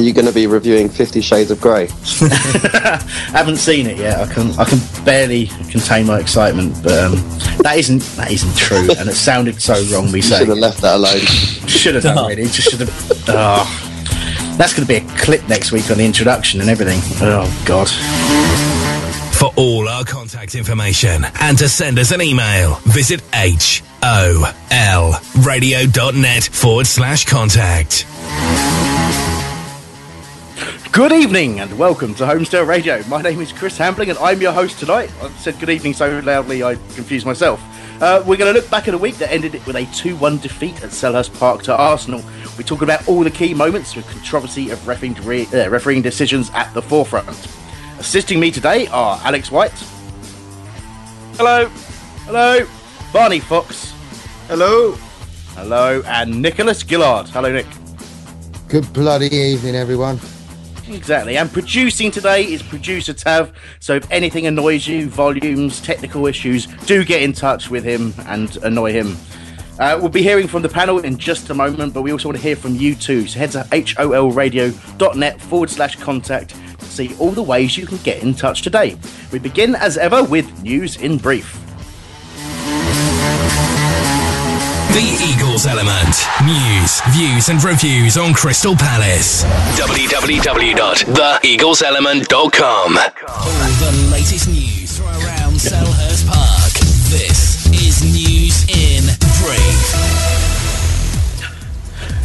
Are you going to be reviewing Fifty Shades of Grey? haven't seen it yet. I can I can barely contain my excitement, but um, that isn't that isn't true, and it sounded so wrong. Me You should have left that alone. should have done really. Just should have. Oh. That's going to be a clip next week on the introduction and everything. Oh God. For all our contact information and to send us an email, visit h o l radio.net forward slash contact. Good evening and welcome to Holmesdale Radio. My name is Chris Hambling and I'm your host tonight. I said good evening so loudly I confused myself. Uh, we're going to look back at a week that ended with a 2 1 defeat at Selhurst Park to Arsenal. We talk about all the key moments with controversy of refereeing, uh, refereeing decisions at the forefront. Assisting me today are Alex White. Hello. Hello. Barney Fox. Hello. Hello. And Nicholas Gillard. Hello, Nick. Good bloody evening, everyone. Exactly. And producing today is producer Tav. So if anything annoys you, volumes, technical issues, do get in touch with him and annoy him. Uh, we'll be hearing from the panel in just a moment, but we also want to hear from you too. So head to holradio.net forward slash contact to see all the ways you can get in touch today. We begin as ever with news in brief. The Eagles Element. News, views, and reviews on Crystal Palace. www.theeagleselement.com. All the latest news from around Selhurst Park. This is News in Brief.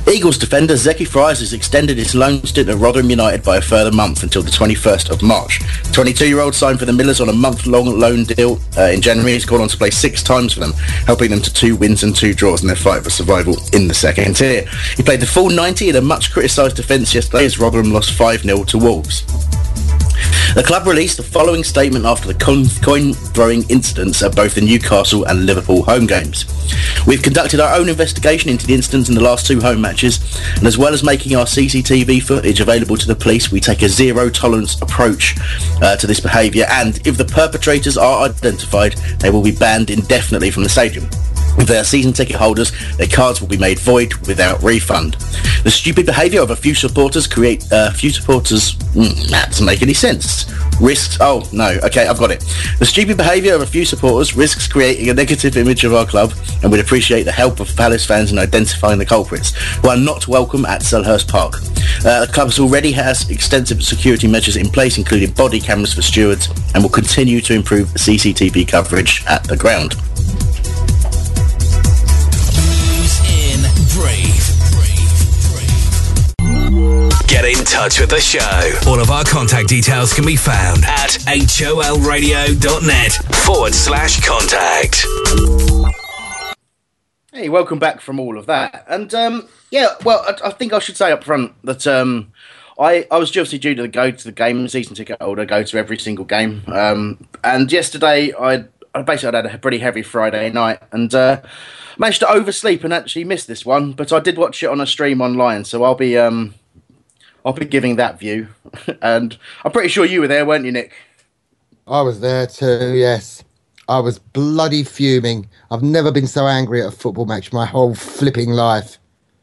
Eagles defender Zeki Fryers has extended his loan stint at Rotherham United by a further month until the 21st of March. 22-year-old signed for the Millers on a month-long loan deal uh, in January. He's gone on to play six times for them, helping them to two wins and two draws in their fight for survival in the second tier. He played the full 90 in a much criticised defence yesterday as Rotherham lost 5-0 to Wolves. The club released the following statement after the coin, throwing incidents at both the Newcastle and Liverpool home games. We've conducted our own investigation into the incidents in the last two home matches, and as well as making our CCTV footage available to the police, we take a zero tolerance approach uh, to this behaviour, and if the perpetrators are identified, they will be banned indefinitely from the stadium. Are season ticket holders, their cards will be made void without refund. The stupid behaviour of a few supporters create uh, few supporters. Mm, that doesn't make any sense. Risks. Oh no. Okay, I've got it. The stupid behaviour of a few supporters risks creating a negative image of our club, and we'd appreciate the help of Palace fans in identifying the culprits, who are not welcome at Selhurst Park. Uh, the club already has extensive security measures in place, including body cameras for stewards, and will continue to improve CCTV coverage at the ground. Touch with the show. All of our contact details can be found at holradio.net forward slash contact. Hey, welcome back from all of that. And um, yeah, well, I, I think I should say up front that um, I, I was obviously due to go to the game, season ticket holder, go to every single game. Um, and yesterday, I I basically had a pretty heavy Friday night and uh, managed to oversleep and actually miss this one. But I did watch it on a stream online, so I'll be um, I'll be giving that view. and I'm pretty sure you were there, weren't you, Nick? I was there too. Yes, I was bloody fuming. I've never been so angry at a football match my whole flipping life.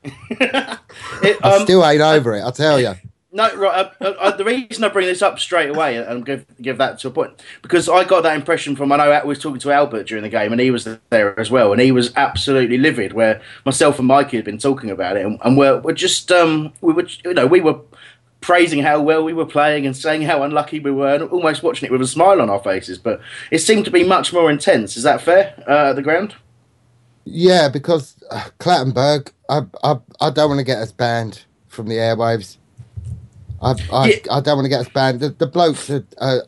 It, I um, still ain't over it. I tell you. No, right. Uh, uh, the reason I bring this up straight away and give give that to a point because I got that impression from I know I was talking to Albert during the game and he was there as well and he was absolutely livid. Where myself and Mikey had been talking about it and, and we're we're just um we were you know we were praising how well we were playing and saying how unlucky we were and almost watching it with a smile on our faces. But it seemed to be much more intense. Is that fair? Uh, at the ground. Yeah, because uh, Clattenburg, I, I, I don't want to get us banned from the airwaves. I, I, Yeah. I don't want to get us banned. The, the bloke's a, uh,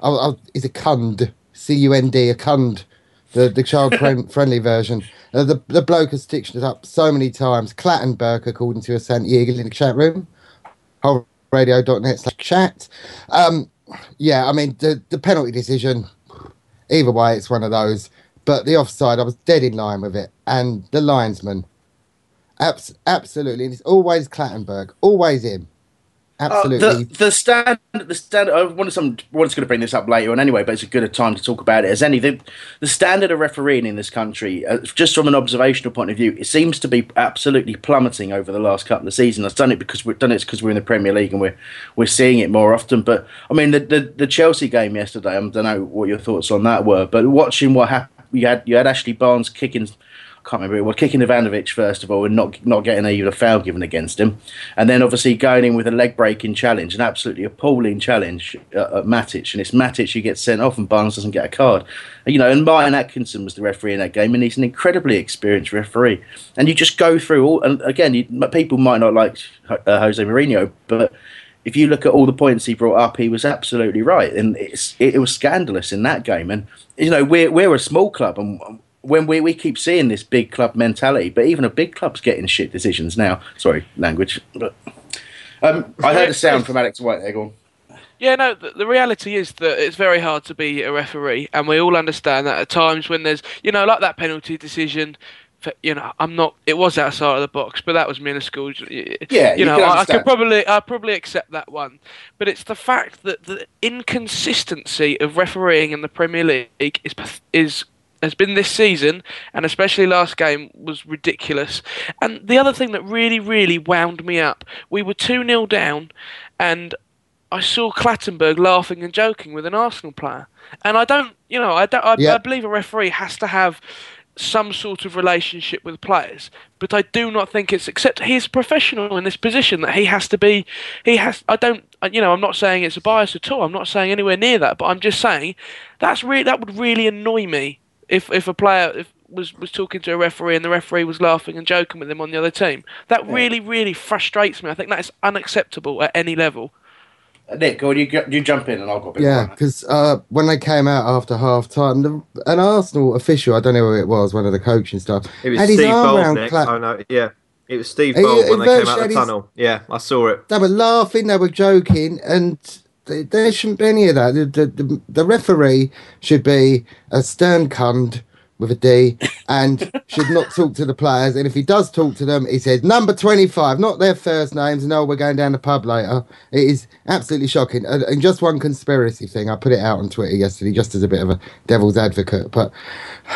I, I, he's a cund, C U N D, a cund, the the child friendly version. Uh, the the bloke has stitched it up so many times. Clattenburg, according to a Santi Eagle in the chat room, holradio.net slash chat. Um, yeah, I mean the the penalty decision. Either way, it's one of those. But the offside, I was dead in line with it, and the linesman, abs- absolutely, and it's always Clattenburg, always him, absolutely. Uh, the, the stand, the stand. I wanted some. Wanted to bring this up later on anyway, but it's a good a time to talk about it as any. The, the standard of refereeing in this country, uh, just from an observational point of view, it seems to be absolutely plummeting over the last couple of seasons. I've done it because we've done it because we're in the Premier League and we're we're seeing it more often. But I mean, the the, the Chelsea game yesterday. I don't know what your thoughts on that were, but watching what happened, you had you had Ashley Barnes kicking. Can't remember. Well, kicking Ivanovic first of all, and not not getting even a foul given against him, and then obviously going in with a leg breaking challenge, an absolutely appalling challenge uh, at Matic, and it's Matic who gets sent off, and Barnes doesn't get a card. You know, and Martin Atkinson was the referee in that game, and he's an incredibly experienced referee. And you just go through all, and again, you, people might not like uh, Jose Mourinho, but if you look at all the points he brought up, he was absolutely right, and it's it, it was scandalous in that game. And you know, we're we're a small club, and when we, we keep seeing this big club mentality, but even a big club's getting shit decisions now. Sorry, language. But um, I heard a sound from Alex White there. Go on. Yeah, no, the, the reality is that it's very hard to be a referee, and we all understand that at times when there's, you know, like that penalty decision, f- you know, I'm not. It was outside of the box, but that was minuscule. Yeah, you you know, I, I could probably, I probably accept that one. But it's the fact that the inconsistency of refereeing in the Premier League is is has been this season, and especially last game, was ridiculous. And the other thing that really, really wound me up, we were 2 0 down, and I saw Clattenburg laughing and joking with an Arsenal player. And I don't, you know, I, don't, I, Yeah. I believe a referee has to have some sort of relationship with players, but I do not think it's except he's professional in this position that he has to be. He has. I don't. You know, I'm not saying it's a bias at all. I'm not saying anywhere near that. But I'm just saying that's really that would really annoy me if if a player if, was was talking to a referee and the referee was laughing and joking with him on the other team. That really really frustrates me. I think that is unacceptable at any level. Uh, Nick, or on, you you jump in, and I'll go. a bit Yeah, because uh, when they came out after half time, the, an Arsenal official, I don't know who it was, one of the coaching staff, It was had his Steve arm around Bolsnick. Clat- Oh no, yeah, it was Steve He- Bold he when they came out had the his- tunnel. Yeah, I saw it. They were laughing, they were joking, and th- there shouldn't be any of that. The, the, the, referee should be a stern cunt with a D and should not talk to the players. And if he does talk to them, he says number 25, not their first names. No, we're going down the pub later. It is absolutely shocking. And, and just one conspiracy thing, I put it out on Twitter yesterday just as a bit of a devil's advocate. But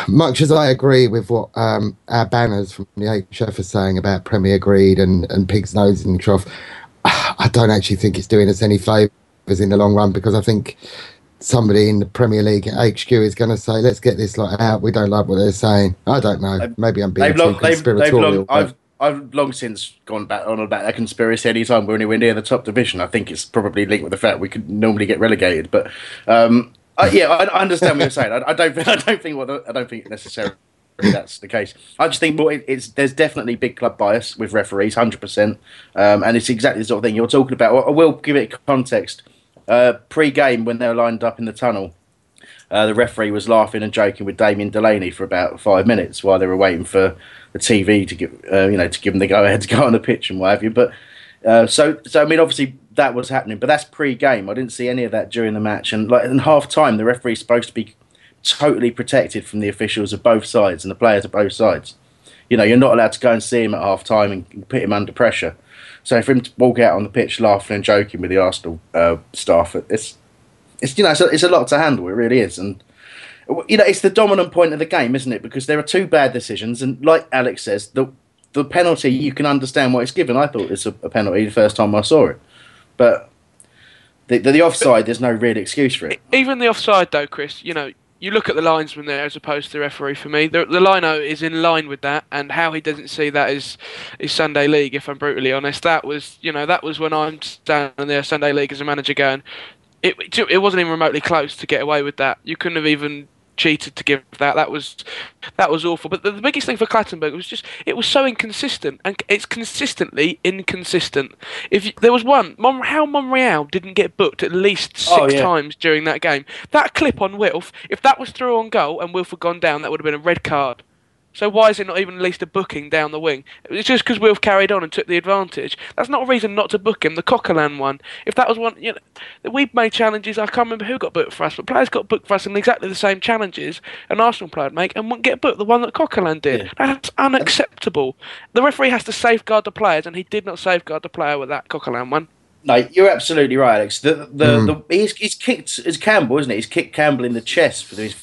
much as I agree with what um, our banners from the HF are saying about Premier Greed and, and Pig's Nose in the Trough, I don't actually think it's doing us any favours in the long run because I think somebody in the Premier League at HQ is going to say, let's get this lot out. We don't like what they're saying. I don't know. Maybe I'm being They've long, they've, they've conspiratorial. long, I've, I've long since gone back on about that conspiracy anytime we're anywhere near the top division. I think it's probably linked with the fact we could normally get relegated. But um, I, yeah, I, I understand what you're saying. I, I don't, I don't think what the, I don't think necessarily that's the case. I just think more it, it's there's definitely big club bias with referees, hundred percent, um, and it's exactly the sort of thing you're talking about. I will give it context. Uh, pre-game when they were lined up in the tunnel, uh, the referee was laughing and joking with Damien Delaney for about five minutes while they were waiting for the TV to give, uh, you know, to give them the go ahead to go on the pitch and what have you. But uh, so, so I mean, obviously that was happening, but that's pre-game. I didn't see any of that during the match, and like in half time, the referee's supposed to be totally protected from the officials of both sides and the players of both sides. You know, you're not allowed to go and see him at half time and put him under pressure. So for him to walk out on the pitch laughing and joking with the Arsenal uh, staff, it's it's you know it's a, it's a lot to handle. It really is, and you know it's the dominant point of the game, isn't it? Because there are two bad decisions, and like Alex says, the the penalty you can understand what it's given. I thought it's a, a penalty the first time I saw it, but the, the, the offside, there's no real excuse for it. Even the offside, though, Chris, you know, you look at the linesman there as opposed to the referee for me. The, the lino is in line with that, and how he doesn't see that is is Sunday League. If I'm brutally honest, that was you know that was when I'm standing there Sunday League as a manager going, it it wasn't even remotely close to get away with that. You couldn't have even cheated to give that. That was that was awful. But the, the biggest thing for Clattenburg was just it was so inconsistent, and it's consistently inconsistent. If you, there was one, Mon, how Monreal didn't get booked at least oh, six Oh, yeah. times during that game. That clip on Wilf, if that was through on goal and Wilf had gone down, that would have been a red card. So why is it not even at least a booking down the wing? It's just because Wilf carried on and took the advantage. That's not a reason not to book him. The Coquelin one, if that was one, you know, we've made challenges. I can't remember who got booked for us, but players got booked for us in exactly the same challenges an Arsenal player would make and wouldn't get booked. The one that Coquelin did. That's unacceptable. The referee has to safeguard the players, and he did not safeguard the player with that Coquelin one. No, you're absolutely right, Alex. The the, Mm. the he's, he's kicked it's Campbell, isn't it? He's kicked Campbell in the chest for his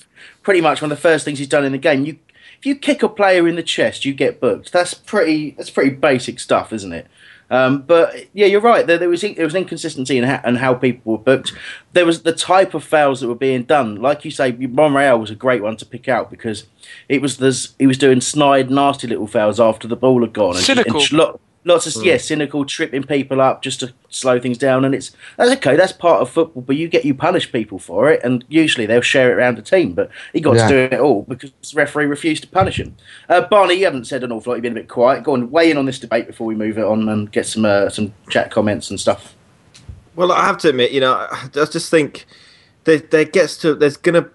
pretty much one of the first things he's done in the game. You if you kick a player in the chest, you get booked. That's pretty that's pretty basic stuff, isn't it? Um, but yeah, you're right. There, there was there was an inconsistency in how, in how people were booked. There was the type of fouls that were being done. Like you say, Monreal was a great one to pick out because it was this, he was doing snide, nasty little fouls after the ball had gone. And, Cynical. and lots of yeah, cynical, tripping people up just to slow things down. And it's that's okay. That's part of football. But you get you punish people for it, and usually they'll share it around the team. But he got Yeah. to do it all because the referee refused to punish him. Uh, Barney, you haven't said an awful lot. You've been a bit quiet. Go on, weigh in on this debate before we move it on and get some uh, some chat comments and stuff. Well, I have to admit, you know, I just think there, there gets to there's going to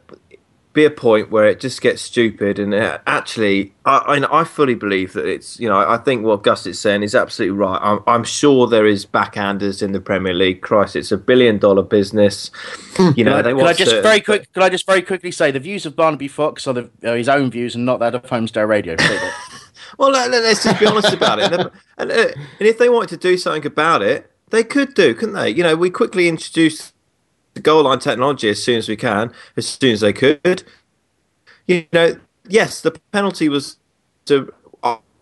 be a point where it just gets stupid, and uh, actually, I, I I fully believe that it's you know I think what Gus is saying is absolutely right. I'm, I'm sure there is backhanders in the Premier League. Christ, it's a billion dollar business. You know, they can I just to- very quick? Can I just very quickly say the views of Barnaby Fox are, the, are his own views and not that of Holmesdale Radio. Well, let, us just be honest about it. And, and, uh, and if they wanted to do something about it, they could do, couldn't they? You know, we quickly introduced the goal line technology as soon as we can, as soon as they could. You know, yes, the penalty was to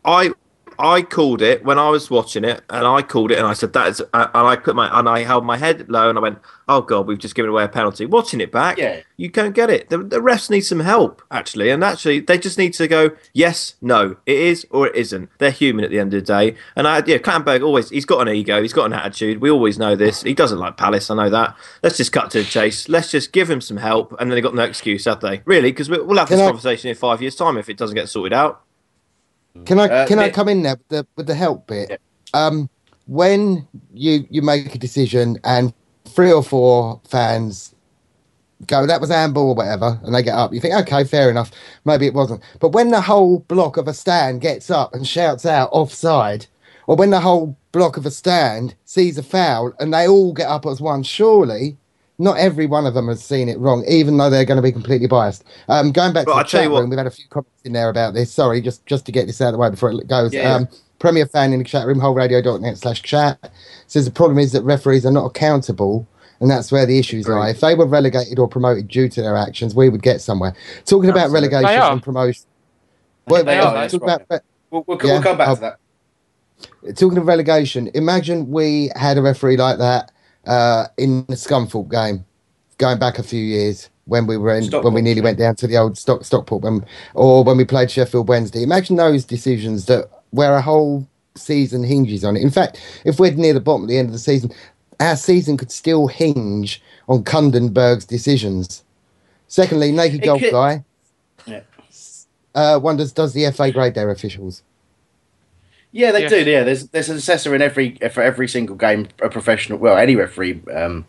I. I called it when I was watching it, and I called it, and I said that is, and I put my and I held my head low, and I went, "Oh God, we've just given away a penalty." Watching it back, Yeah. you can't get it. The, the refs need some help, actually, and actually, they just need to go, yes, no, it is or it isn't. They're human at the end of the day. And I, yeah, Clattenburg always, he's got an ego, he's got an attitude. We always know this. He doesn't like Palace, I know that. Let's just cut to the chase. Let's just give him some help, and then they got no excuse, have they? Really? Because we'll have this Can I- conversation in five years' time if it doesn't get sorted out. Can I Uh, can I come in there with the with the help bit? Um, when you you make a decision and three or four fans go, that was handball or whatever, and they get up, you think, okay, fair enough, maybe it wasn't. But when the whole block of a stand gets up and shouts out offside, or when the whole block of a stand sees a foul and they all get up as one, surely not every one of them has seen it wrong, even though they're going to be completely biased. Um, going back Well, to I'll the chat you what- room, we've had a few comments in there about this. Sorry, just just to get this out of the way before it goes. Yeah, yeah. um, Premier fan in the chat room, holradio.net slash chat, says the problem is that referees are not accountable, and that's where the issues lie. If they were relegated or promoted due to their actions, we would get somewhere. Talking about Absolutely. relegation They are. and promotion. Well, They are, that's talking right. about- We'll, we'll, Yeah, we'll come back I'll- to that. talking of relegation, imagine we had a referee like that uh, in the Scunthorpe game, going back a few years when we were in, when we nearly yeah. went down to the old Stock Stockport, when, or when we played Sheffield Wednesday. Imagine those decisions that where a whole season hinges on it. In fact, if we're near the bottom at the end of the season, our season could still hinge on Kundenberg's decisions. Secondly, naked golf could- guy Yeah. uh, wonders does the FA grade their officials? Yeah, they Yes. do. Yeah, there's there's an assessor in every for every single game. A professional, well, any referee um,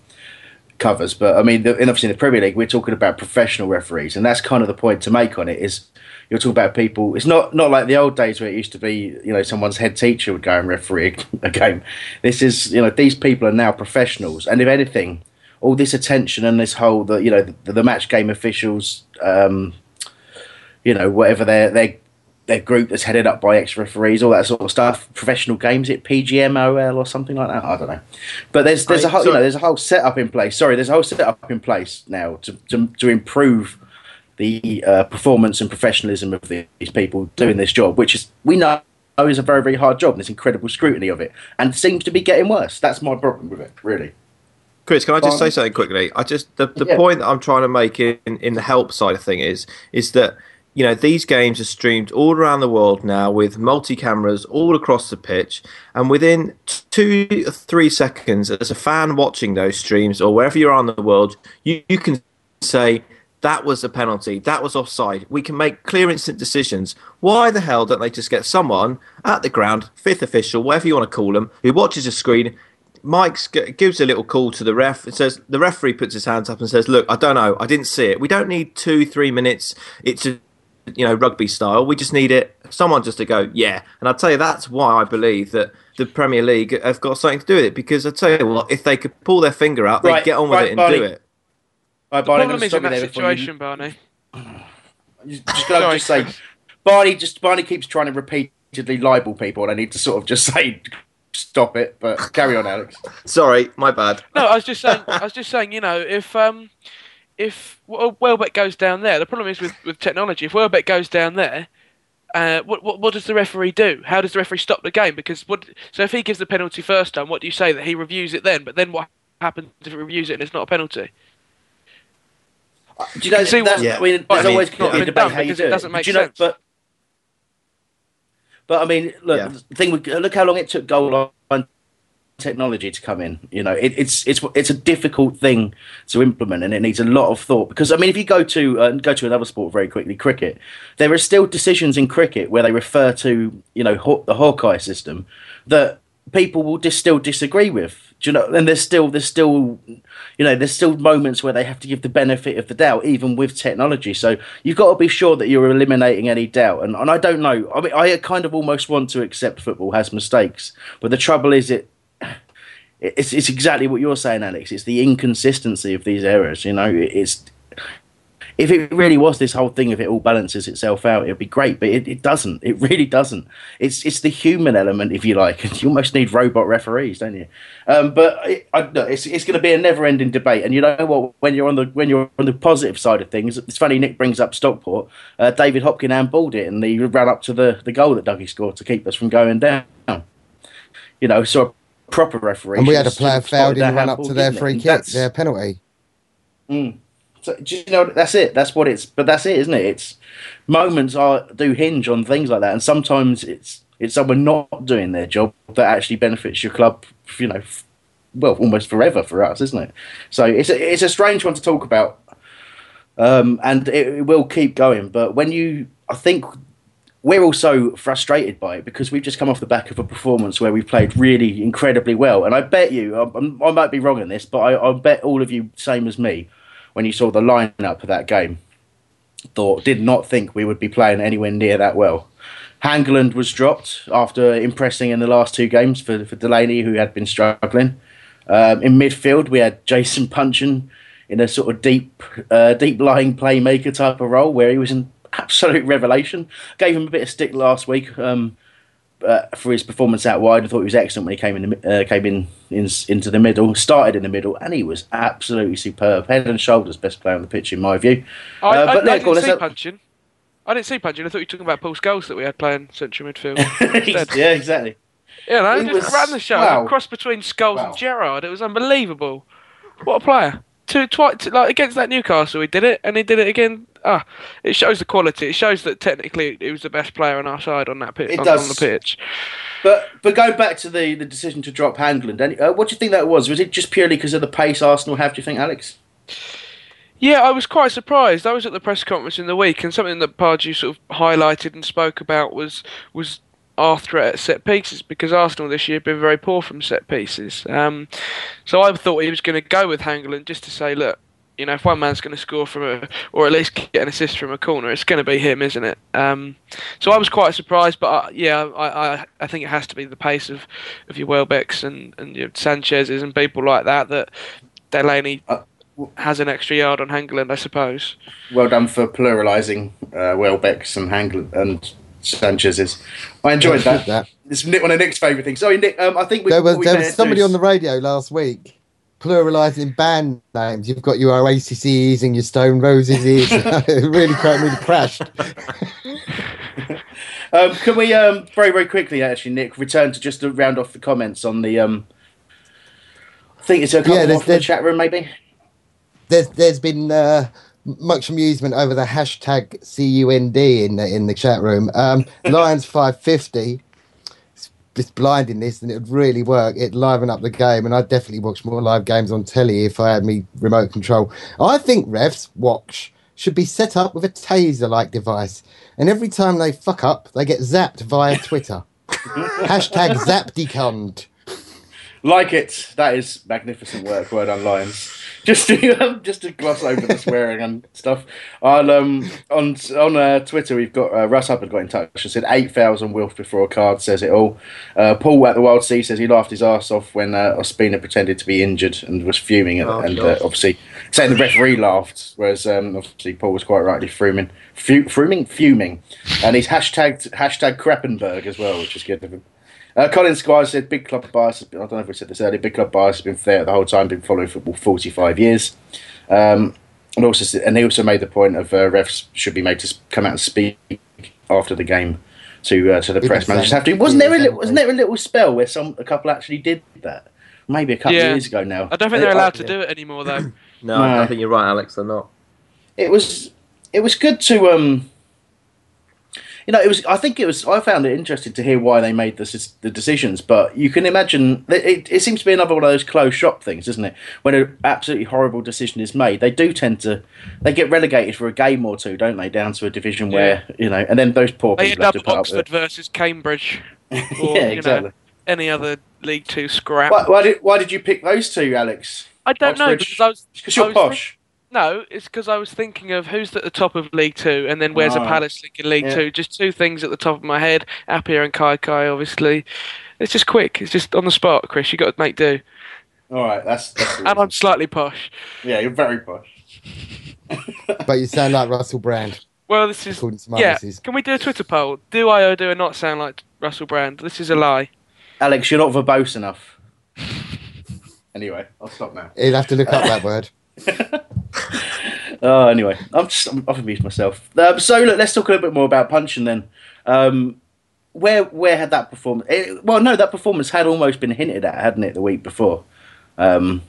covers. But I mean, the, and obviously in the Premier League, we're talking about professional referees, and that's kind of the point to make on it. Is you're talking about people. It's not not like the old days where it used to be. You know, someone's head teacher would go and referee a, a game. This is you know these people are now professionals, and if anything. all this attention and this whole the you know the, the match game officials, um, you know whatever their their their group that's headed up by ex referees, all that sort of stuff. Professional games, it PGMOL or something like that. I don't know, but there's there's a whole you know there's a whole setup in place. Sorry, there's a whole setup in place now to to, to improve the uh, performance and professionalism of these people doing this job, which is we know is a very very hard job. And there's incredible scrutiny of it, and seems to be getting worse. That's my problem with it, really. Chris, can I just say something quickly? I just the, the Yeah. point that I'm trying to make in, in the help side of thing is is that you know these games are streamed all around the world now with multi cameras all across the pitch, and within two or three seconds, as a fan watching those streams or wherever you are in the world, you, you can say that was a penalty, that was offside. We can make clear instant decisions. Why the hell don't they just get someone at the ground, fifth official, whatever you want to call them, who watches a screen, Mike gives a little call to the ref. It says the referee puts his hands up and says, "Look, I don't know, I didn't see it. We don't need two, three minutes. It's a, you know rugby style. We just need it. Someone just to go, yeah." And I'll tell you that's why I believe that the Premier League have got something to do with it. Because I tell you what, if they could pull their finger out, they'd Right, get on with right, it and Barney. do it. Right, Barney, I'm problem is stop in that there before you- situation, Barney. Just, just gonna just say, Barney just Barney keeps trying to repeatedly libel people, and I need to sort of just say, stop it. But carry on, Alex. Sorry, my bad. No, I was just saying. I was just saying. You know, if um, if well, Welbeck goes down there, the problem is with, with technology. If Welbeck goes down there, uh, what, what what does the referee do? How does the referee stop the game? Because what? So if he gives the penalty first time, what do you say that he reviews it then? But then what happens if he reviews it and it's not a penalty? Do you know? can see that's, what- I mean, what there's I mean, always it's not a been debate done how you because do it doesn't make Do you know, sense. But, but I mean, look, Yeah. the thing. Look how long it took goal line technology to come in. You know, it, it's it's it's a difficult thing to implement, and it needs a lot of thought. Because I mean, if you go to uh, go to another sport very quickly, cricket, there are still decisions in cricket where they refer to you know the Hawkeye system that people will just still disagree with. Do you know? And there's still there's still you know there's still moments where they have to give the benefit of the doubt, even with technology. So you've got to be sure that you're eliminating any doubt. And and I don't know. I mean, I kind of almost want to accept football has mistakes, but the trouble is it. It's, it's exactly what you're saying, Alex. It's the inconsistency of these errors. You know, it's if it really was this whole thing, if it all balances itself out, it'd be great. But it, it doesn't. It really doesn't. It's it's the human element, if you like. You almost need robot referees, don't you? Um, but it, I, no, it's it's going to be a never-ending debate. And you know what? When you're on the when you're on the positive side of things, it's funny. Nick brings up Stockport. Uh, David Hopkin handballed it, and he ran up to the the goal that Dougie scored to keep us from going down. You know, so proper referee. And we had a player fouled in the run up to their free kick, that's- their penalty. Mm. So, do you know that's it? That's what it's. But that's it, isn't it? It's moments are do hinge on things like that, and sometimes it's it's someone not doing their job that actually benefits your club. You know, f- well, almost forever for us, isn't it? So it's a, it's a strange one to talk about, um, and it, it will keep going. But when you, I think we're also frustrated by it because we've just come off the back of a performance where we've played really incredibly well. And I bet you, I, I might be wrong in this, but I, I bet all of you, same as me, when you saw the lineup of that game, thought did not think we would be playing anywhere near that well. Hangeland was dropped after impressing in the last two games for, for Delaney, who had been struggling. Um, in midfield, we had Jason Puncheon in a sort of deep, uh, deep lying playmaker type of role where he was an absolute revelation. Gave him a bit of stick last week um, uh, for his performance out wide. I thought he was excellent when he came in, the, uh, came in, in into the middle, started in the middle, and he was absolutely superb. Head and shoulders best player on the pitch in my view. I, Uh, I, but I look, didn't go on, let's see have- punching. I didn't see Puncheon. I thought you were talking about Paul Scholes that we had playing central midfield. yeah, exactly. You know, He just was- ran the show. wow. Cross between Scholes Wow. and Gerrard. It was unbelievable. What a player. Two twice like against that Newcastle, he did it, and he did it again. Ah, it shows the quality. It shows that technically he was the best player on our side on that pitch. It on, does. on the pitch. But but going back to the, the decision to drop Hangeland, uh, what do you think that was? Was it just purely because of the pace Arsenal have? Do you think, Alex? Yeah, I was quite surprised. I was at the press conference in the week, and something that Pardew sort of highlighted and spoke about was was our threat at set pieces because Arsenal this year have been very poor from set pieces. Um, so I thought he was going to go with Hangeland just to say, look, you know, if one man's going to score from a, or at least get an assist from a corner, it's going to be him, isn't it? Um, so I was quite surprised, but uh, yeah, I, I, I think it has to be the pace of, of your Welbecks and, and your Sanchez's and people like that that Delaney Uh, has an extra yard on Hangeland, I suppose. Well done for pluralising uh, Welbeck's and Hangl and Sanchez's. I enjoyed that. that. It's Nick, one of Nick's favourite things. Sorry, Nick. Um, I think we, There was there was somebody on the radio last week pluralising band names. You've got your Oasis's and your Stone Roses. it really, really crashed. Um, can we um, very very quickly actually, Nick, return to just to round off the comments on the. Um, I think it's a couple Yeah, yeah, there's- the chat room, maybe. There's there's been uh, much amusement over the hashtag CUND in the in the chat room. Um, Lions five fifty. It's blinding this, and it would really work. It'd liven up the game, and I'd definitely watch more live games on telly if I had me remote control. I think refs watch should be set up with a taser-like device, and every time they fuck up, they get zapped via Twitter. Hashtag Zapdicond. Like it. That is magnificent work. Well done, Lions. Just to um, just to gloss over the swearing and stuff. I'll, um, on on uh, Twitter, we've got uh, Russ Hubbard got in touch and said eight thousand Wilf before a card says it all. Uh, Paul at the Wild Sea says he laughed his ass off when uh, Ospina pretended to be injured and was fuming, at, Oh, and uh, obviously saying the referee laughed, whereas um, obviously Paul was quite rightly fuming, fu- fuming, fuming, and he's hashtagged hashtag Krappenberg as well, which is good of him. Uh, Colin Squires said big club bias. Has been, I don't know if we said this earlier. Big club bias has been there the whole time. Been following football forty five years. Um, and also, and he also made the point of uh, refs should be made to come out and speak after the game to uh, to the Didn't press. say Managers have to. Wasn't there a Didn't little, wasn't there a little spell where some a couple actually did that? Maybe a couple Yeah. of years ago now. I don't think they're allowed to do it anymore, though. No, No. I think you're right, Alex. They're not. it was it was good to um you know it was i think it was i found it interesting to hear why they made the, the decisions but you can imagine that it, it seems to be another one of those closed shop things isn't it when an absolutely horrible decision is made they do tend to they get relegated for a game or two don't they down to a division where you know and then those poor They people end have up to put Oxford up with versus Cambridge. Or, yeah you know, exactly any other League Two scrap. why, why, did, why did you pick those two alex I don't know because I was. because you're was posh No, it's because I was thinking of who's at the top of League Two, and then where's a Oh. Palace League in League Yeah. Two. Just two things at the top of my head: Appiah and Kaikai. Obviously, it's just quick. It's just on the spot, Chris. You got to make do. all right that's, that's And I'm slightly posh. yeah you're very posh But you sound like Russell Brand. Well, this is According to my yeah. Can we do a Twitter poll? Do I or do I not sound like Russell Brand? This is a lie. alex you're not verbose enough anyway i'll stop now He'll have to look up that word. Oh, anyway, I'm just I'm, I've amused myself. Um, so look, let's talk a little bit more about Puncheon then. Um, where where had that performance? eh, well, no, that performance had almost been hinted at, hadn't it, the week before, um,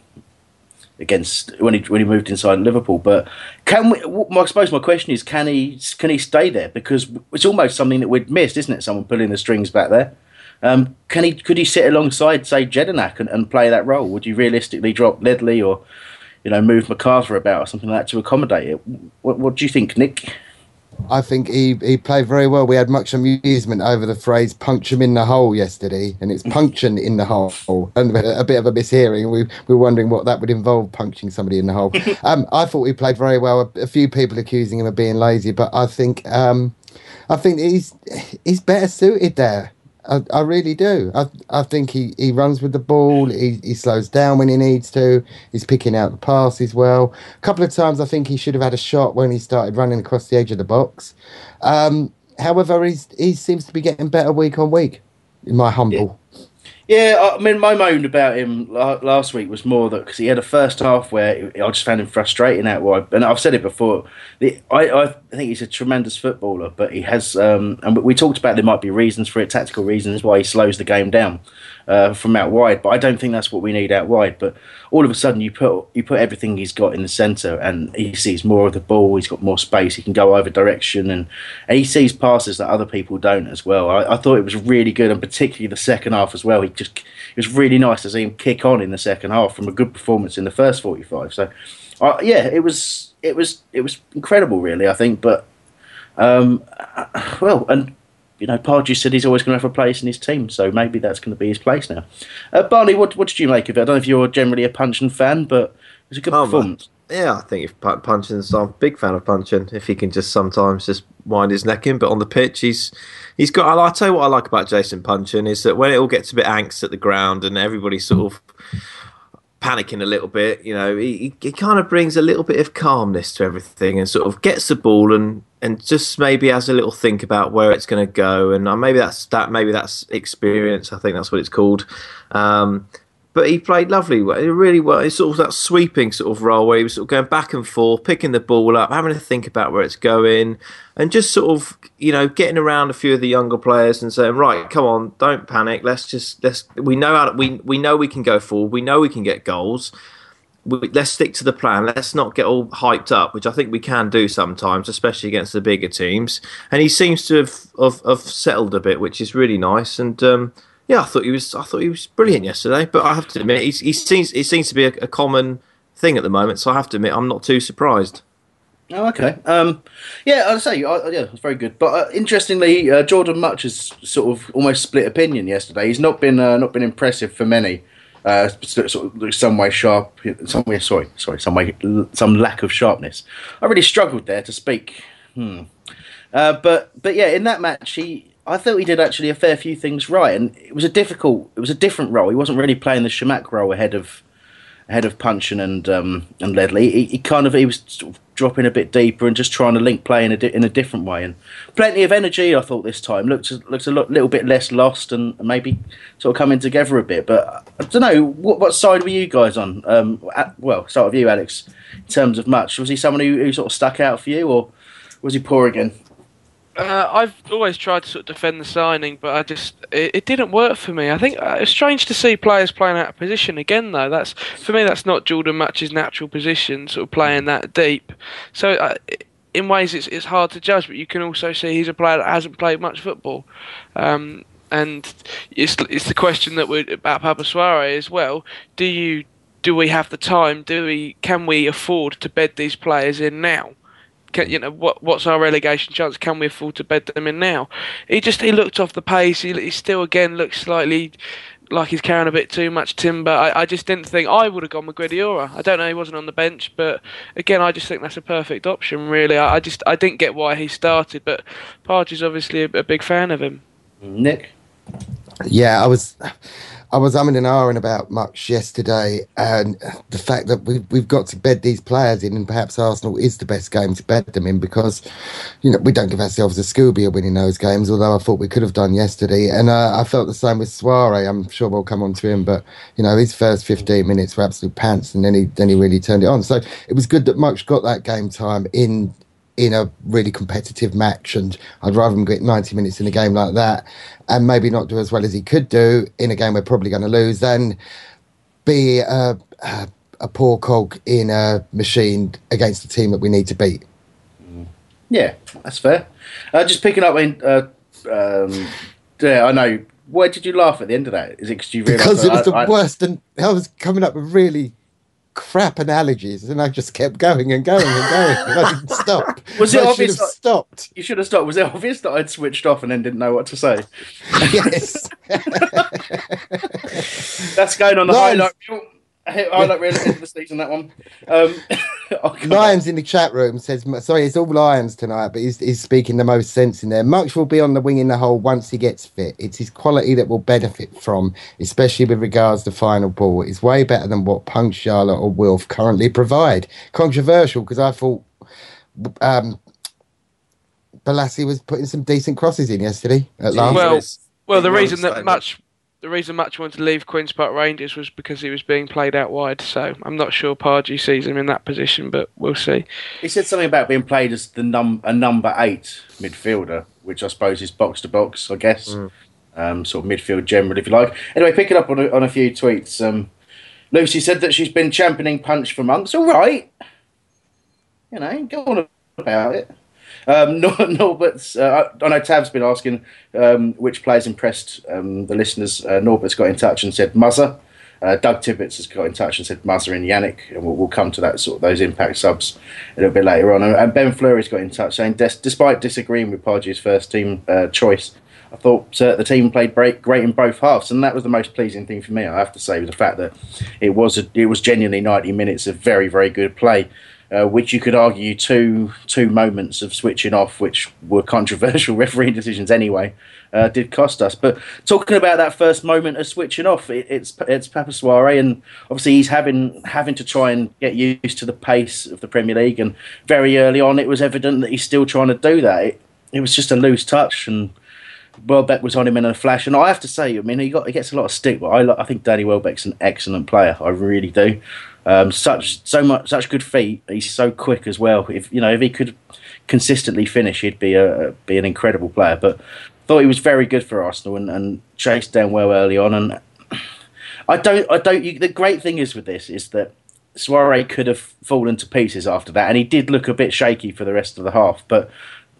against when he when he moved inside Liverpool. But can we? I suppose my question is, can he can he stay there? Because it's almost something that we'd missed, isn't it? Someone pulling the strings back there. Um, can he? Could he sit alongside, say, Jedinak and, and play that role? Would you realistically drop Ledley or? You know, move McArthur about or something like that to accommodate it. What, what do you think, Nick? I think he, he played very well. We had much amusement over the phrase "punch him in the hole" yesterday, and it's Puncheon in the hole, and a bit of a mishearing. We, we were wondering what that would involve, punching somebody in the hole. um, I thought he played very well. A, a few people accusing him of being lazy, but I think um, I think he's he's better suited there. I, I really do. I I think he, he runs with the ball. He, he slows down when he needs to. He's picking out the passes well. A couple of times I think he should have had a shot when he started running across the edge of the box. Um, however, he's he seems to be getting better week on week. In my humble. Yeah, I mean, my moan about him last week was more that because he had a first half where I just found him frustrating out wide. And I've said it before. The, I, I think he's a tremendous footballer, but he has. Um, and we talked about there might be reasons for it, tactical reasons why he slows the game down uh, from out wide. But I don't think that's what we need out wide. But all of a sudden, you put you put everything he's got in the centre, and he sees more of the ball. He's got more space. He can go either direction, and, and he sees passes that other people don't as well. I, I thought it was really good, and particularly the second half as well. He just it was really nice to see him kick on in the second half from a good performance in the first forty five. So, uh, yeah, it was it was it was incredible, really. I think, but um, well, and you know, Pardew said he's always going to have a place in his team, so maybe that's going to be his place now. Uh, Barney, what what did you make of it? I don't know if you're generally a Puncheon fan, but it was a good Oh, performance. Yeah, I think if Pu- Puncheon, I'm a big fan of Puncheon. If he can just sometimes just wind his neck in, but on the pitch, he's he's got. I'll tell you what I like about Jason Puncheon is that when it all gets a bit angst at the ground and everybody sort of panicking a little bit. You know, he, he, kind of brings a little bit of calmness to everything and sort of gets the ball and and just maybe has a little think about where it's going to go. And uh, maybe that's that. Maybe that's experience. I think that's what it's called. Um, but he played lovely, really well. It's sort of that sweeping sort of role where he was sort of going back and forth, picking the ball up, having to think about where it's going, and just sort of you know getting around a few of the younger players and saying, right, come on, don't panic. Let's just let's we know how we we know we can go forward. We know we can get goals. We, let's stick to the plan. Let's not get all hyped up, which I think we can do sometimes, especially against the bigger teams. And he seems to have have, have settled a bit, which is really nice. And um, yeah, I thought he was I thought he was brilliant yesterday. But I have to admit, he, he seems it seems to be a, a, common thing at the moment. So I have to admit, I'm not too surprised. Oh, okay. Um, yeah, I'd say I, yeah, it's very good. But uh, interestingly, uh, Jordan Mutch has sort of almost split opinion yesterday. He's not been uh, not been impressive for many. Uh, sort of some way sharp, some way sorry, sorry, some way some lack of sharpness. I really struggled there to speak. Hmm. Uh, but but yeah, in that match, he I thought he did actually a fair few things right, and it was a difficult, it was a different role. He wasn't really playing the Chamakh role ahead of ahead of Puncheon and um, and Ledley. He, he, kind of he was sort of dropping a bit deeper and just trying to link play in a di- in a different way, and plenty of energy. I thought this time looked looked a little bit less lost and maybe sort of coming together a bit. But I don't know what, what side were you guys on? Um, at, well, start with you, Alex. In terms of Mutch, was he someone who, who sort of stuck out for you, or was he poor again? Uh, I've always tried to sort of defend the signing, but I just it, it didn't work for me. I think uh, it's strange to see players playing out of position again, though. That's for me, that's not Jordan Mutch's natural position, sort of playing that deep. So uh, in ways, it's it's hard to judge, but you can also see he's a player that hasn't played much football. Um, and it's it's the question that we about Papa Souaré as well. Do you do we have the time? Do we can we afford to bed these players in now? Can, you know what? What's our relegation chance? Can we afford to bed them in now? He just he looked off the pace. He, he still again looks slightly like he's carrying a bit too much timber. I, I just didn't think I would have gone with Guedioura. I don't know he wasn't on the bench, but again I just think that's a perfect option. Really, I, I just I didn't get why he started, but Pardew is obviously a, a big fan of him. Nick, yeah, I was. I was umming and ahhing about Mutch yesterday, and the fact that we've we've got to bed these players in, and perhaps Arsenal is the best game to bed them in because, you know, we don't give ourselves a Scooby of winning those games. Although I thought we could have done yesterday, and uh, I felt the same with Souaré. I'm sure we'll come on to him, but you know, his first 15 minutes were absolute pants, and then he then he really turned it on. So it was good that Mutch got that game time in in a really competitive match, and I'd rather him get 90 minutes in a game like that and maybe not do as well as he could do in a game we're probably going to lose than be a, a, a, poor cog in a machine against a team that we need to beat. Yeah, that's fair. Uh, just picking up in, uh, um, yeah, I know. Why did you laugh at the end of that? Is it because you realised because it was I, the I, worst, and I was coming up with really crap analogies, and I just kept going and going and going. and I didn't stop. Was it I obvious? Should have stopped. You should have stopped. Was it obvious that I'd switched off and then didn't know what to say? Yes. That's going on the nice. highlight reel. Highlight reel of the season. That one. Um, Lions in the chat room says, sorry, it's all Lions tonight, but he's, he's speaking the most sense in there. Mutch will be on the wing in the hole once he gets fit. It's his quality that will benefit from, especially with regards to final ball. It's way better than what Punk, Charlotte, or Wilf currently provide. Controversial because I thought um, Bolasie was putting some decent crosses in yesterday at last. Well, well, the reason that Mutch the reason Mutch wanted to leave Queen's Park Rangers was because he was being played out wide. So I'm not sure Pardew sees him in that position, but we'll see. He said something about being played as the num a number eight midfielder, which I suppose is box to box, I guess. Mm. Um, sort of midfield general, if you like. Anyway, picking up on a, on a few tweets. Um, Lucy said that she's been championing Punch for months. All right, you know, go on about it. Um, no, Norbert's. Uh, I know Tav's been asking um, which players impressed um, the listeners. Uh, Norbert's got in touch and said Muzza. Uh, Doug Tibbets has got in touch and said Muzza and Yannick, and we'll, we'll, come to that sort of those impact subs a little bit later on. And Ben Fleury's got in touch saying, des- despite disagreeing with Pardew's first team uh, choice, I thought uh, the team played great, great in both halves, and that was the most pleasing thing for me. I have to say, was the fact that it was a, it was genuinely ninety minutes of very very good play uh, which you could argue two two moments of switching off, which were controversial refereeing decisions anyway, uh, did cost us. But talking about that first moment of switching off, it, it's it's Papa Souaré, and obviously he's having having to try and get used to the pace of the Premier League. And very early on, it was evident that he's still trying to do that. It, it was just a loose touch, and Welbeck was on him in a flash. And I have to say, I mean, he got he gets a lot of stick, but I I think Danny Welbeck's an excellent player. I really do. Um, such so much such good feet. He's so quick as well. If you know if he could consistently finish, he'd be a be an incredible player. But thought he was very good for Arsenal and, and chased down well early on. And I don't I don't. You, the great thing is with this is that Souaré could have fallen to pieces after that, and he did look a bit shaky for the rest of the half. But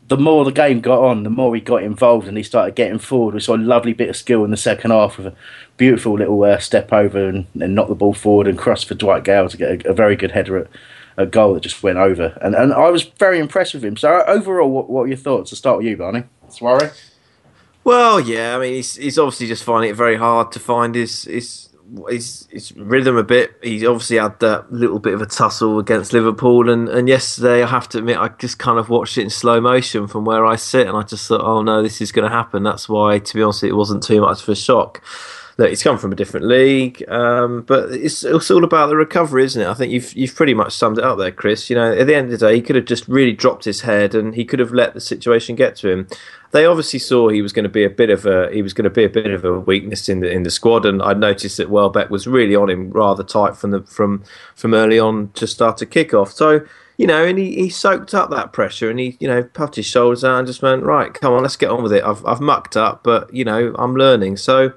the more the game got on, the more he got involved and he started getting forward. We saw a lovely bit of skill in the second half with a beautiful little uh, step over and, and knock the ball forward and cross for Dwight Gayle to get a, a very good header at a goal that just went over. And and I was very impressed with him. So overall, what, what are your thoughts? To start with you, Barney. Souaré? Well, yeah, I mean, he's, he's obviously just finding it very hard to find his his his, his rhythm a bit. He obviously had that little bit of a tussle against Liverpool, and, and yesterday I have to admit I just kind of watched it in slow motion from where I sit, and I just thought, oh no, this is going to happen. That's why, to be honest, it wasn't too much of a shock. Look, he's come from a different league, um, but it's, it's all about the recovery, isn't it? I think you've you've pretty much summed it up there, Chris. You know, at the end of the day, he could have just really dropped his head, and he could have let the situation get to him they obviously saw he was going to be a bit of a he was going to be a bit of a weakness in the in the squad, and I noticed that Welbeck was really on him rather tight from the from from early on to start a kick off. So you know, and he, he soaked up that pressure, and he you know puffed his shoulders out and just went right, come on, let's get on with it. I've I've mucked up, but you know I'm learning. So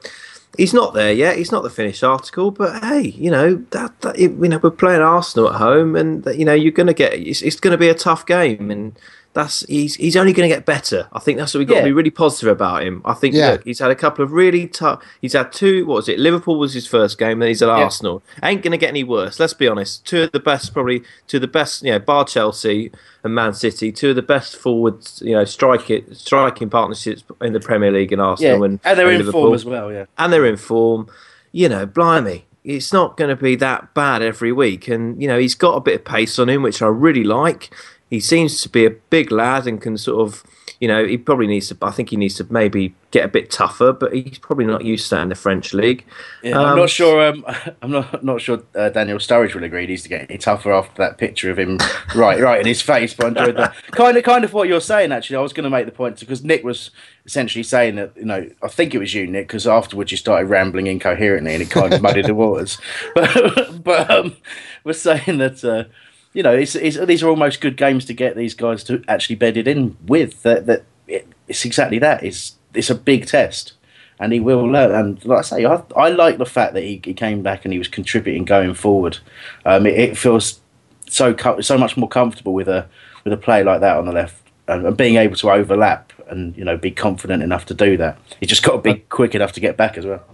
he's not there yet. He's not the finished article, but hey, you know that, that you know we're playing Arsenal at home, and you know you're going to get it's, it's going to be a tough game, and that's he's he's only going to get better. I think that's what we've got yeah. to be really positive about him. I think yeah. look, he's had a couple of really tough. He's had two. What was it? Liverpool was his first game. Then he's at yeah. Arsenal. Ain't going to get any worse. Let's be honest. Two of the best, probably two of the best. You know, bar Chelsea and Man City, two of the best forwards. You know, strike striking striking partnerships in the Premier League in Arsenal yeah. and, and they're and in Liverpool. form as well. Yeah, and they're in form. You know, blimey it's not going to be that bad every week. And, you know, he's got a bit of pace on him, which I really like he seems to be a big lad and can sort of, you know, he probably needs to. I think he needs to maybe get a bit tougher, but he's probably not used to that in the French league. Yeah, um, I'm not sure. Um, I'm not not sure. Uh, Daniel Sturridge will agree. He needs to get tougher after that picture of him right, right in his face. But I enjoyed that. kind of, kind of what you're saying. Actually, I was going to make the point because Nick was essentially saying that you know I think it was you, Nick, because afterwards you started rambling incoherently and it kind of muddied the waters. But but um, was saying that. Uh, you know, it's, it's, these are almost good games to get these guys to actually bed it in with. That, that it, it's exactly that. It's it's a big test, and he will learn. And like I say, I, I like the fact that he, he came back and he was contributing going forward. Um, it, it, feels so so much more comfortable with a with a play like that on the left and, and being able to overlap and you know be confident enough to do that. He just got to be quick enough to get back as well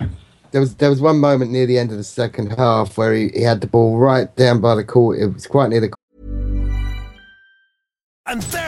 there was there was one moment near the end of the second half where he, he had the ball right down by the court. It was quite near the. And there.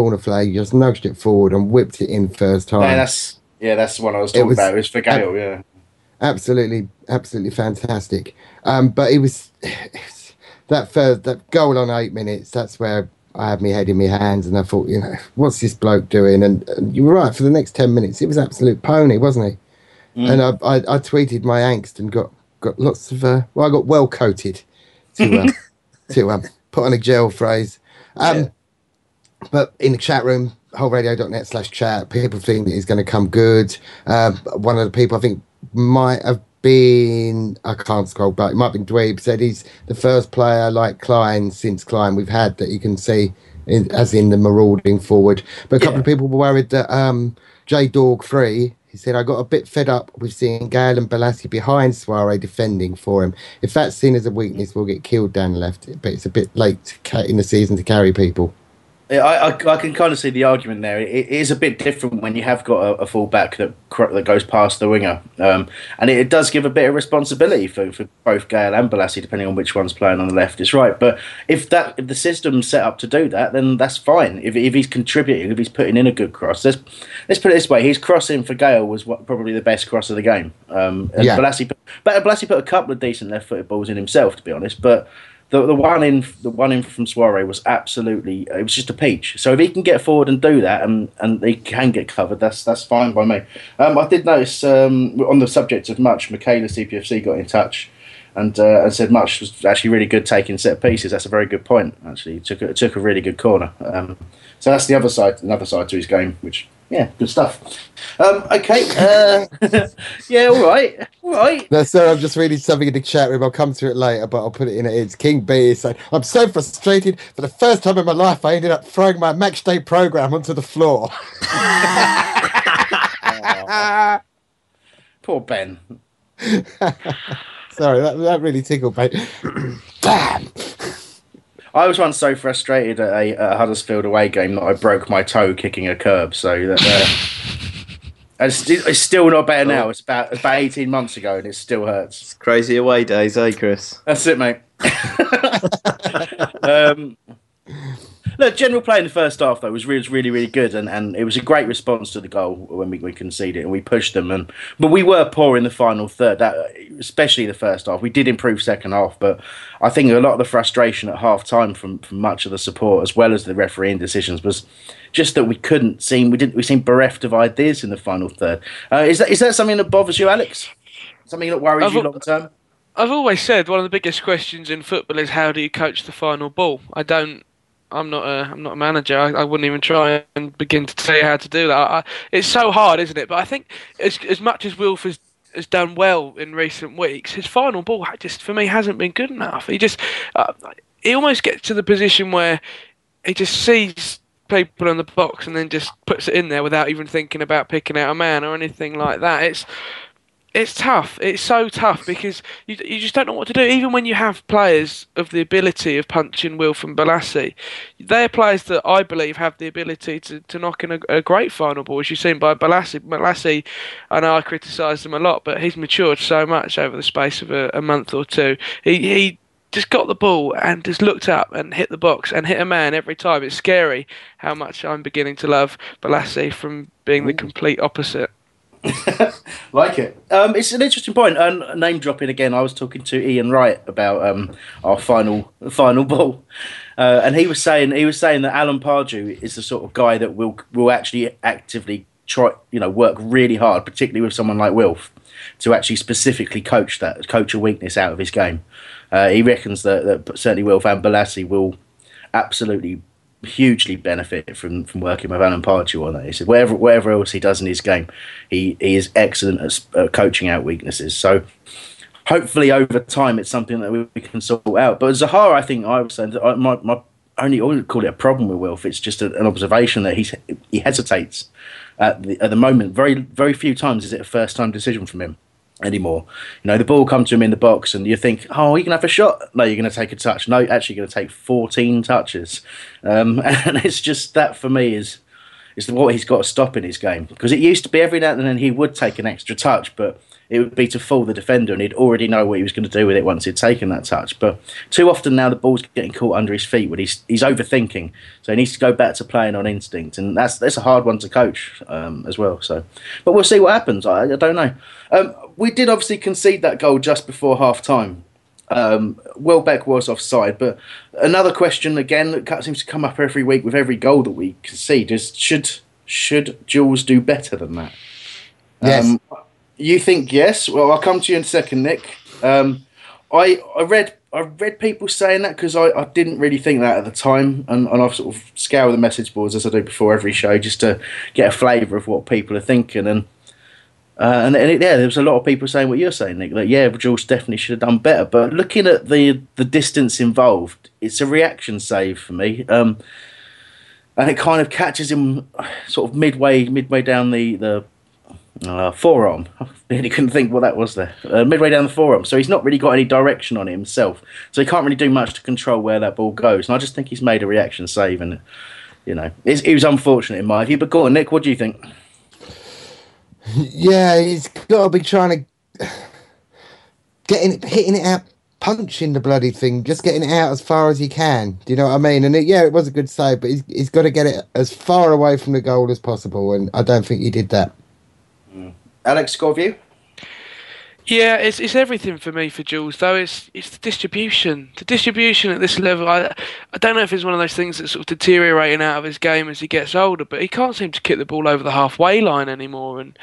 corner flag, just nudged it forward and whipped it in first time. Yeah, that's yeah, that's the one I was talking it was, about. It was for Gayle, ab- yeah. Absolutely, absolutely fantastic. Um, but it was, that first that goal on eight minutes. That's where I had my head in my hands, and I thought, you know, what's this bloke doing? And, and you were right. For the next ten minutes, it was absolute pony, wasn't he? Mm. And I, I, I, tweeted my angst and got got lots of uh, well, I got well coated to uh, to um, put on a gel phrase. Um, But in the chat room, holradio.net slash chat, people think that he's going to come good. Uh, one of the people I think might have been, I can't scroll back, it might have been Dweeb, said he's the first player like Klein since Klein we've had that you can see in, as in the marauding forward. But a couple of people were worried that um, J Dog 3, he said, I got a bit fed up with seeing Gayle and Bolasie behind Souaré defending for him. If that's seen as a weakness, we'll get killed down the left. But it's a bit late in the season to carry people. Yeah, I, I, I can kind of see the argument there. It, it is a bit different when you have got a, a full back that that goes past the winger, um, and it, it does give a bit of responsibility for, for both Gayle and Bolasie, depending on which one's playing on the left. Is right, but if that if the system's set up to do that, then that's fine. If, if he's contributing, if he's putting in a good cross, let's let's put it this way: his crossing for Gayle was what, probably the best cross of the game. Um, Yeah. Bolasie, put, but Bolasie put a couple of decent left-footed balls in himself, to be honest, but the the one in the one in from Souaré was absolutely it was just a peach. So if he can get forward and do that, and and he can get covered, that's that's fine by me. Um, I did notice um, on the subject of Mutch, Michaela CPFC got in touch. And, uh, and said Mutch was actually really good taking set pieces. That's a very good point. Actually, he took a, took a really good corner. Um, so that's the other side, another side to his game, which yeah, good stuff. Um, okay, uh, yeah, all right, all right. No, sir, I'm just reading something in the chat room. I'll come to it later, but I'll put it in it. It's King B saying, I'm so frustrated. For the first time in my life, I ended up throwing my match day program onto the floor. Poor Ben. Sorry, that, that really tickled me. Bam! I was once so frustrated at a, a Huddersfield away game that I broke my toe kicking a curb. So that uh, it's, it's still not better now. It's about about eighteen months ago, and it still hurts. Crazy away days, eh, Chris? That's it, mate. um, look, general play in the first half though was really, really, really good, and, and it was a great response to the goal when we, we conceded and we pushed them. And but we were poor in the final third, that, especially the first half. We did improve second half, but I think a lot of the frustration at half time from, from much of the support as well as the refereeing decisions was just that we couldn't seem we didn't we seemed bereft of ideas in the final third. Uh, is that is that something that bothers you, Alex? Something that worries I've- you long term? I've always said one of the biggest questions in football is how do you coach the final ball. I don't. I'm not a. I'm not a manager. I, I wouldn't even try and begin to tell you how to do that. I, it's so hard, isn't it? But I think as as much as Wilf has has done well in recent weeks, his final ball just for me hasn't been good enough. He just uh, he almost gets to the position where he just sees people in the box and then just puts it in there without even thinking about picking out a man or anything like that. It's it's tough. It's so tough because you you just don't know what to do. Even when you have players of the ability of Puncheon Wilf and Bolasie, they're players that I believe have the ability to, to knock in a, a great final ball, as you've seen by Bolasie. Bolasie, I know I criticised him a lot, but he's matured so much over the space of a, a month or two. He he just got the ball and just looked up and hit the box and hit a man every time. It's scary how much I'm beginning to love Bolasie from being the complete opposite. like it. Um, it's an interesting point. Um, name dropping again. I was talking to Ian Wright about um, our final final ball, uh, and he was saying he was saying that Alan Pardew is the sort of guy that will will actually actively try, you know, work really hard, particularly with someone like Wilf, to actually specifically coach that coach a weakness out of his game. Uh, he reckons that, that certainly Wilf and Bolasie will absolutely hugely benefit from, from working with Alan Pardew on that. He said whatever whatever else he does in his game, he, he is excellent at uh, coaching out weaknesses. So hopefully over time it's something that we, we can sort out. But Zahara, I think I was saying that I, my, my only I wouldn't call it a problem with Wilf. It's just a, an observation that he's he hesitates at the at the moment. Very very few times is it a first time decision from him anymore. You know, the ball comes to him in the box, and you think, "Oh, you can have a shot." No, you're going to take a touch. No, actually, you're going to take 14 touches, um, and it's just that for me is is what he's got to stop in his game because it used to be every now and then he would take an extra touch, but it would be to fool the defender, and he'd already know what he was going to do with it once he'd taken that touch. But too often now the ball's getting caught under his feet when he's he's overthinking, so he needs to go back to playing on instinct, and that's that's a hard one to coach um, as well. So, but we'll see what happens. I, I don't know. Um, we did obviously concede that goal just before half time. Um, Welbeck was offside, but another question again that seems to come up every week with every goal that we concede is should should Jules do better than that? Yes. Um, you think yes? Well, I'll come to you in a second, Nick. Um, I I read I read people saying that because I, I didn't really think that at the time, and, and I've sort of scoured the message boards as I do before every show just to get a flavour of what people are thinking, and uh, and, and it, yeah, there was a lot of people saying what you're saying, Nick. That yeah, Jules definitely should have done better. But looking at the the distance involved, it's a reaction save for me, um, and it kind of catches him sort of midway midway down the the uh, forearm. I really couldn't think what that was there. Uh, midway down the forearm. So he's not really got any direction on it himself. So he can't really do much to control where that ball goes. And I just think he's made a reaction save. And, you know, it, was unfortunate in my view. But go on, Nick, what do you think? Yeah, he's got to be trying to getting it, hitting it out, punching the bloody thing, just getting it out as far as he can. Do you know what I mean? And it, yeah, it was a good save, but he's, he's got to get it as far away from the goal as possible. And I don't think he did that. Mm. Alex, score view? Yeah, it's it's everything for me for Jules though. It's it's the distribution. The distribution at this level. I I don't know if it's one of those things that's sort of deteriorating out of his game as he gets older, but he can't seem to kick the ball over the halfway line anymore, and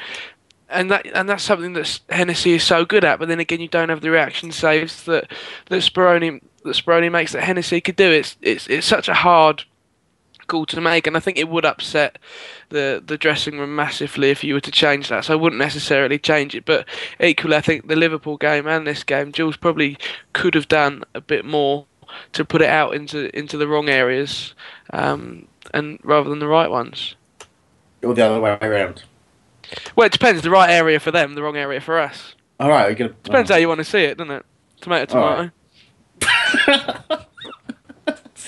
and that and that's something that Hennessy is so good at. But then again, you don't have the reaction saves that that Speroni that Speroni makes that Hennessy could do. It's it's it's such a hard call to make, and I think it would upset the the dressing room massively if you were to change that. So I wouldn't necessarily change it, but equally, I think the Liverpool game and this game, Jules probably could have done a bit more to put it out into into the wrong areas, um, and rather than the right ones. Or the other way around. Well, it depends. The right area for them, the wrong area for us. All right, gonna, depends how you want to see it, doesn't it? Tomato, tomato.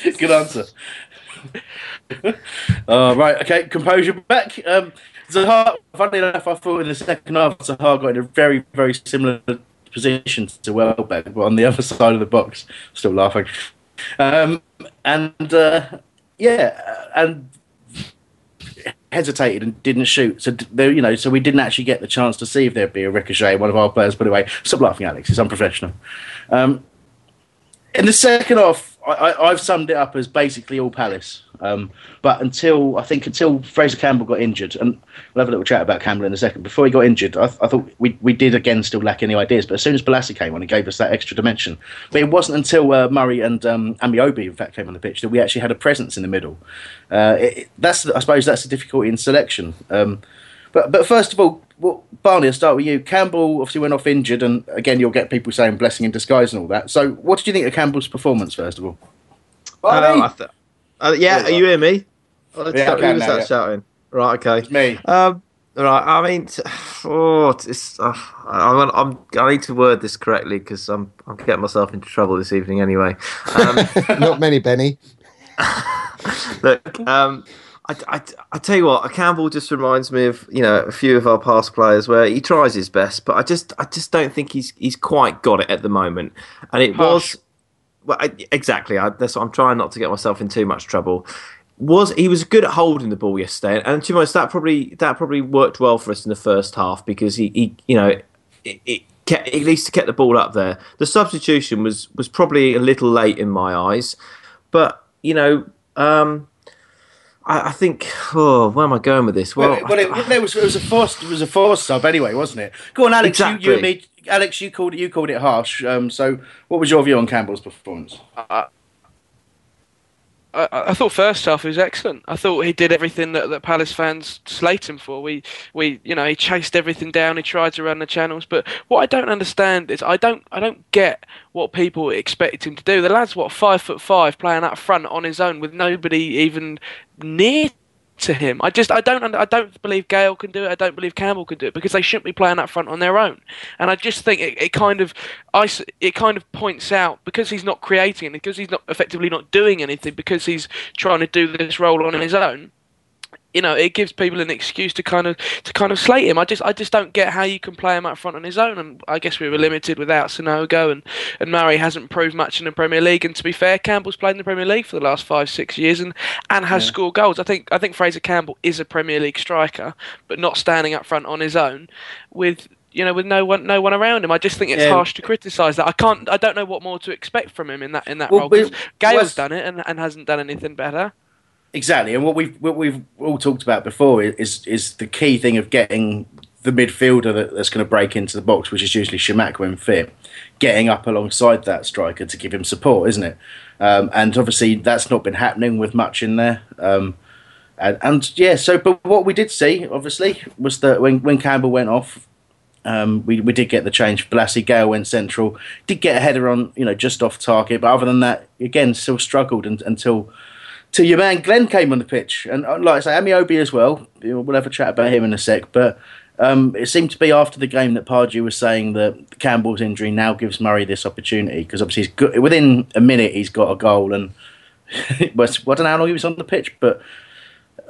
Good answer. uh, right, okay, composure back. Um, Zaha, funny enough, I thought in the second half, Zaha got in a very, very similar position to Welbeck, but on the other side of the box. Still laughing. Um, and uh, yeah, and hesitated and didn't shoot. So there, you know, so we didn't actually get the chance to see if there'd be a ricochet. One of our players put away. Stop laughing, Alex. It's unprofessional. Um, in the second half, I, have summed it up as basically all Palace. Um, but until I think until Fraser Campbell got injured, and we'll have a little chat about Campbell in a second. Before he got injured, I, I thought we we did again still lack any ideas. But as soon as Bolasie came on, he gave us that extra dimension. But it wasn't until uh, Murray and um, Ameobi, in fact, came on the pitch that we actually had a presence in the middle. Uh, it, that's I suppose that's the difficulty in selection. Um, but but first of all, well, Barney, I'll start with you. Campbell obviously went off injured, and again, you'll get people saying blessing in disguise and all that. So, what did you think of Campbell's performance, first of all? Um, th- uh, yeah, are you hear me? Oh, yeah, who was that yeah. shouting? Right, okay. It's me. Um, right, I mean, oh, it's, uh, I'm, I'm, I need to word this correctly because I'm, I'm getting myself into trouble this evening anyway. Um, Not many, Benny. look, um, I, I, I tell you what, Campbell just reminds me of you know a few of our past players where he tries his best, but I just I just don't think he's he's quite got it at the moment. And it Harsh. was well, I, exactly. I, that's I'm trying not to get myself in too much trouble. Was he was good at holding the ball yesterday, and to be honest, that probably that probably worked well for us in the first half because he, he you know it, it kept, at least kept the ball up there. The substitution was was probably a little late in my eyes, but you know. Um, I, I think. Oh, where am I going with this? Well, well, it, well it, was it was a forced it was a forced sub anyway, wasn't it? Go on, Alex. Exactly. You, you and me, Alex. You called it. You called it harsh. Um, so, what was your view on Campbell's performance? Uh, I, I, thought first half he was excellent. I thought he did everything that, that Palace fans slate him for. We, we, you know, he chased everything down. He tried to run the channels. But what I don't understand is I don't, I don't get what people expect him to do. The lad's what five foot five, playing up front on his own with nobody even near to him. I just I don't I don't believe Gayle can do it. I don't believe Campbell can do it because they shouldn't be playing up front on their own. And I just think it, it kind of I it kind of points out because he's not creating because he's not effectively not doing anything, because he's trying to do this role on his own you know, it gives people an excuse to kind of to kind of slate him. I just I just don't get how you can play him up front on his own. And I guess we were limited without Sanogo and and Murray hasn't proved much in the Premier League. And to be fair, Campbell's played in the Premier League for the last five six years and and has yeah. scored goals. I think I think Fraser Campbell is a Premier League striker, but not standing up front on his own with you know, with no one, no one around him. I just think it's yeah. harsh to criticise that. I can't, I don't know what more to expect from him in that in that well, role. Gayle's done it and, and hasn't done anything better. Exactly, and what we've what we've all talked about before is is the key thing of getting the midfielder that, that's going to break into the box, which is usually Chamakh when fit, getting up alongside that striker to give him support, isn't it? Um, and obviously that's not been happening with Mutch in there. Um, and, and yeah, so but what we did see, obviously, was that when when Campbell went off, um, we we did get the change. Bolasie Gayle went central, did get a header on, you know, just off target. But other than that, again, still struggled and, until till your man Glenn came on the pitch. And uh, like I say, Ameobi as well. We'll have a chat about him in a sec. But um, it seemed to be after the game that Pardew was saying that Campbell's injury now gives Murray this opportunity because obviously good, within a minute he's got a goal and well, I don't know how long he was on the pitch, but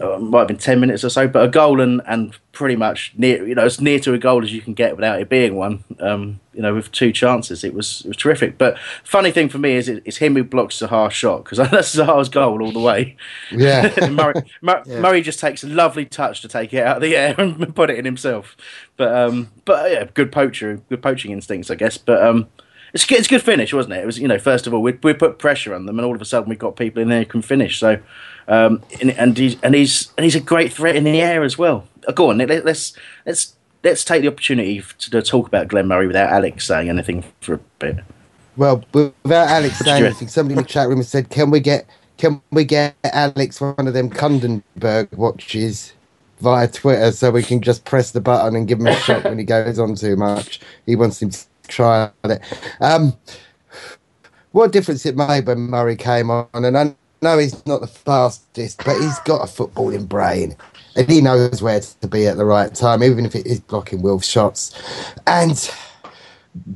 uh, might have been 10 minutes or so, but a goal and, and pretty much near, you know, as near to a goal as you can get without it being one, um, you know, with two chances. It was it was terrific. But funny thing for me is it, it's him who blocks Zaha's shot because that's Zaha's goal all the way. Yeah. Murray, Mur- yeah. Murray just takes a lovely touch to take it out of the air and put it in himself. But, um, but yeah, good poacher, good poaching instincts, I guess. But, um, it's good, it's a good finish, wasn't it? It was, you know, first of all, we we put pressure on them, and all of a sudden we've got people in there who can finish. So, um, and, and he's and he's and he's a great threat in the air as well. Uh, go on, let, us let's let's take the opportunity to, to talk about Glenn Murray without Alex saying anything for a bit. Well, without Alex saying anything, somebody in the chat room has said, "Can we get can we get Alex one of them Kundenberg watches?" via Twitter so we can just press the button and give him a shot when he goes on too much. He wants him to try it. Um, what difference it made when Murray came on? And Know he's not the fastest, but he's got a footballing brain. And he knows where to be at the right time, even if it is blocking Wilf's shots. And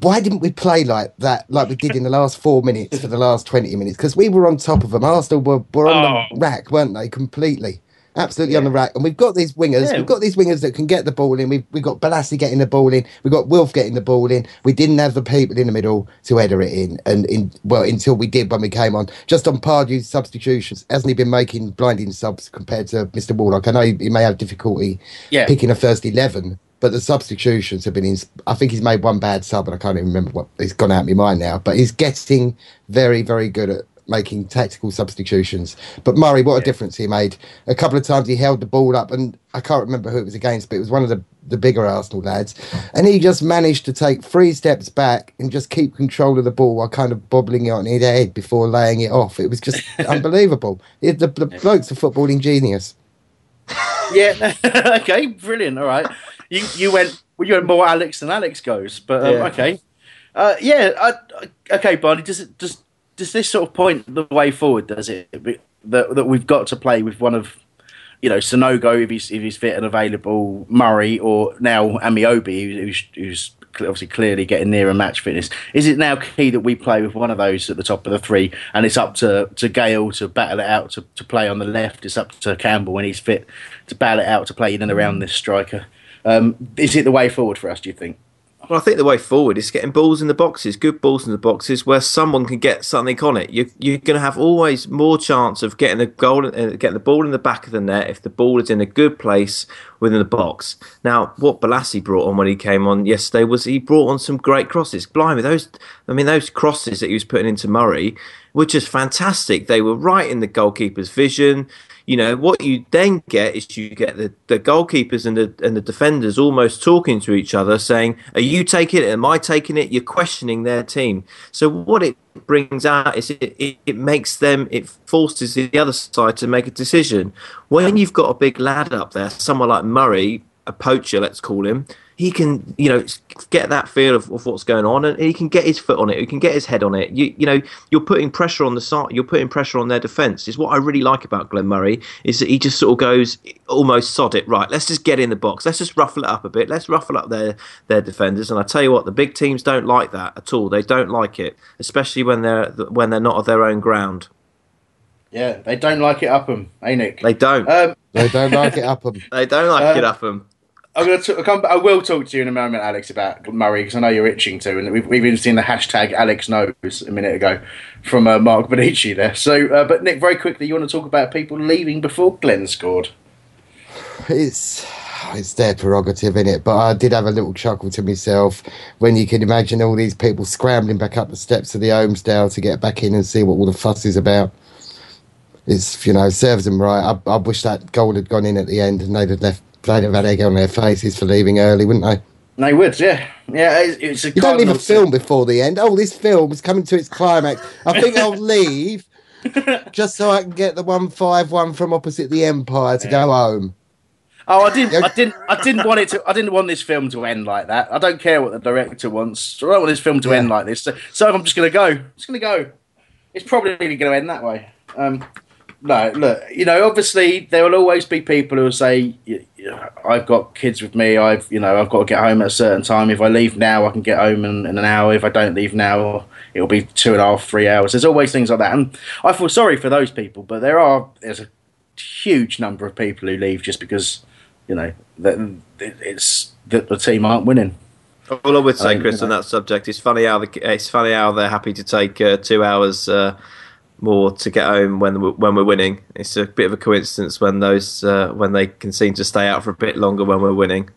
why didn't we play like that, like we did in the last four minutes for the last 20 minutes? Because we were on top of them. Arsenal were, were on oh. the rack, weren't they, completely? Absolutely yeah. on the rack. And we've got these wingers. Yeah. We've got these wingers that can get the ball in. We've, we've got Bolasie getting the ball in. We've got Wilf getting the ball in. We didn't have the people in the middle to header it in. And in well, until we did when we came on. Just on Pardew's substitutions, hasn't he been making blinding subs compared to Mr. Warnock? I know he, he may have difficulty yeah. picking a first 11. But the substitutions have been in. I think he's made one bad sub, and I can't even remember what. He's gone out of my mind now. But he's getting very, very good at making tactical substitutions. But Murray, what a yeah. difference he made. A couple of times he held the ball up, and I can't remember who it was against, but it was one of the, the bigger Arsenal lads. And he just managed to take three steps back and just keep control of the ball while kind of bobbling it on his head before laying it off. It was just unbelievable. It, the, the bloke's a footballing genius. Yeah, okay, brilliant. All right. You, you went well, you went more Alex than Alex goes, but um, yeah. okay. Uh, yeah, I, okay, Barney. Does it does does this sort of point the way forward? Does it that that we've got to play with one of you know Sanogo if he's if he's fit and available, Murray or now Ameobi who's, who's obviously clearly getting near a match fitness. Is it now key that we play with one of those at the top of the three, and it's up to to Gayle to battle it out to, to play on the left. It's up to Campbell when he's fit to battle it out to play in and around this striker. Um, is it the way forward for us? Do you think? Well, I think the way forward is getting balls in the boxes, good balls in the boxes, where someone can get something on it. You, you're going to have always more chance of getting the goal, uh, getting the ball in the back of the net if the ball is in a good place within the box. Now, what Bolasie brought on when he came on yesterday was he brought on some great crosses. Blimey, those, I mean, those crosses that he was putting into Murray were just fantastic. They were right in the goalkeeper's vision you know what you then get is you get the, the goalkeepers and the and the defenders almost talking to each other saying are you taking it? Am i taking it? You're questioning their team. So what it brings out is it, it, it makes them it forces the other side to make a decision. When you've got a big lad up there someone like murray a poacher let's call him he can, you know, get that feel of, of, what's going on, and he can get his foot on it. He can get his head on it. You, you know, you're putting pressure on the side. You're putting pressure on their defence. Is what I really like about Glenn Murray is that he just sort of goes almost sod it. Right, let's just get in the box. Let's just ruffle it up a bit. Let's ruffle up their their defenders. And I tell you what, the big teams don't like that at all. They don't like it, especially when they're when they're not of their own ground. Yeah, they don't like it up them, eh, Nick? They don't. Um, they don't like it up them. they don't like um, it up them. I'm going to come. I will talk to you in a moment, Alex, about Murray because I know you're itching to, and we've, we've even seen the hashtag Alex knows a minute ago from uh, Mark Bonici there. So, uh, but Nick, very quickly, you want to talk about people leaving before Glenn scored? It's it's their prerogative, in it. But I did have a little chuckle to myself when you can imagine all these people scrambling back up the steps of the Holmesdale to get back in and see what all the fuss is about. It's you know serves them right. I, I wish that goal had gone in at the end and they'd have left they'd have had egg on their faces for leaving early, wouldn't they? They would, yeah, yeah. It's, it's a You don't leave a film before the end. Oh, this film is coming to its climax. I think I'll leave just so I can get the one five one from opposite the Empire to go home. Oh, I didn't. I didn't. I didn't want it to. I didn't want this film to end like that. I don't care what the director wants. I don't want this film to end like this. So, so I'm just going to go. I'm just going to go. It's probably going to end that way. Um, no, look. You know, obviously there will always be people who will say, "I've got kids with me. I've, you know, I've got to get home at a certain time. If I leave now, I can get home in, in an hour. If I don't leave now, it'll be two and a half, three hours." There's always things like that, and I feel sorry for those people. But there are there's a huge number of people who leave just because you know that it's that the team aren't winning. All I would say, Chris, on that subject, it's funny how the, it's funny how they're happy to take uh, two hours uh, more to get home when we're, when we're winning. It's a bit of a coincidence when those uh, when they can seem to stay out for a bit longer when we're winning.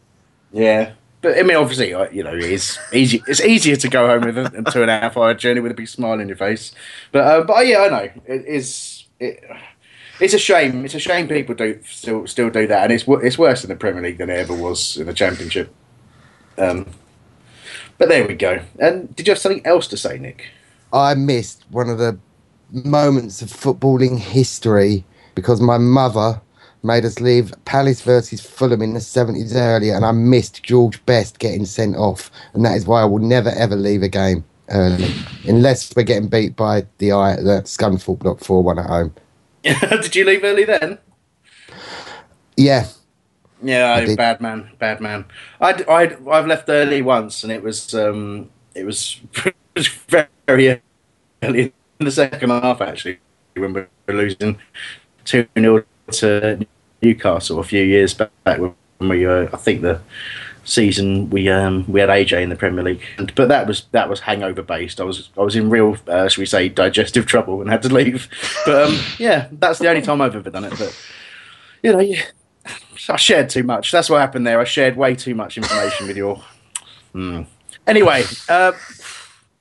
Yeah, but I mean, obviously, you know, it's easy. It's easier to go home with a, a two and a half hour journey with a big smile on your face. But uh, but yeah, I know it is. It, it's a shame. It's a shame people do still still do that, and it's it's worse in the Premier League than it ever was in the Championship. Um, but there we go. And did you have something else to say, Nick? I missed one of the moments of footballing history because my mother made us leave Palace versus Fulham in the 70s earlier, and I missed George Best getting sent off. And that is why I will never ever leave a game early, unless we're getting beat by the the Scunthorpe Block 4 1 at home. did you leave early then? Yeah, Yeah, I did. bad man, bad man. I I I've left early once, and it was um it was, very early in the second half actually when we were losing two 0 to Newcastle a few years back when we uh, I think the season we um we had AJ in the Premier League, but that was that was hangover based. I was I was in real uh, should we say digestive trouble and had to leave. But um yeah, that's the only time I've ever done it. But you know, yeah, I shared too much. That's what happened there. I shared way too much information with your. Hmm. Anyway, uh,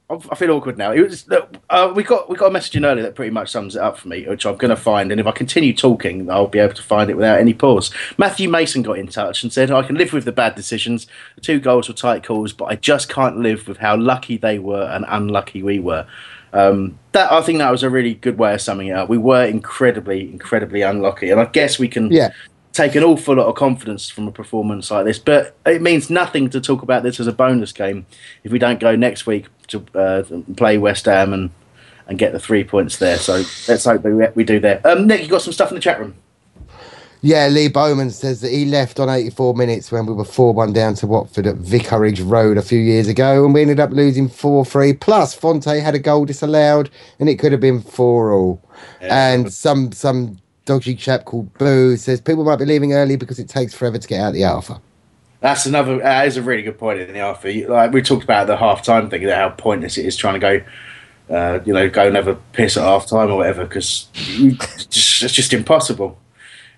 I feel awkward now. It was look, uh, we got we got a message in earlier that pretty much sums it up for me, which I'm going to find. And if I continue talking, I'll be able to find it without any pause. Matthew Mason got in touch and said, "I can live with the bad decisions. The two goals were tight calls, but I just can't live with how lucky they were and unlucky we were." Um, that I think that was a really good way of summing it up. We were incredibly, incredibly unlucky, and I guess we can yeah. Take an awful lot of confidence from a performance like this. But it means nothing to talk about this as a bonus game if we don't go next week to uh, play West Ham and and get the three points there. So let's hope that we, we do there. Um, Nick, you got some stuff in the chat room. Yeah, Lee Bowman says that he left on 84 minutes when we were 4 1 down to Watford at Vicarage Road a few years ago, and we ended up losing 4 3. Plus, Fonte had a goal disallowed, and it could have been 4 all. and some some dodgy chap called Boo says people might be leaving early because it takes forever to get out the Alpha. That's another. That is a really good point in the alpha. Like we talked about the half time thing, how pointless it is trying to go. Uh, you know, go and have a piss at half time or whatever because it's just, it's just impossible.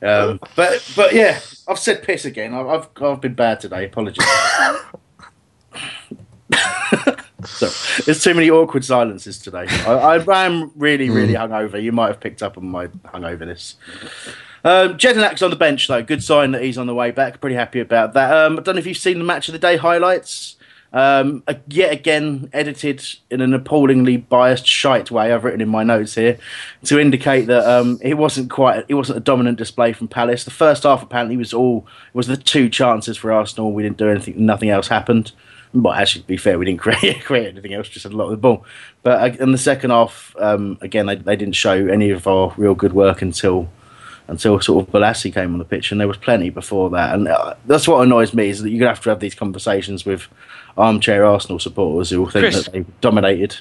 Um, but but yeah, I've said piss again. I've I've, I've been bad today. Apologies. so there's too many awkward silences today. I, I am really really hungover. You might have picked up on my hungoverness. Um, Jedinak's on the bench though. Good sign that he's on the way back. Pretty happy about that. Um, I don't know if you've seen the match of the day highlights. Um, yet again, edited in an appallingly biased, shite way. I've written in my notes here to indicate that um, it wasn't quite, it wasn't a dominant display from Palace. The first half apparently was all was the two chances for Arsenal. We didn't do anything. Nothing else happened. Well, actually, to be fair, we didn't create, create anything else. Just had a lot of the ball. But uh, in the second half, um, again, they, they didn't show any of our real good work until until sort of Bolasie came on the pitch, and there was plenty before that. And uh, that's what annoys me is that you're gonna have to have these conversations with armchair Arsenal supporters who will think Chris. that they dominated.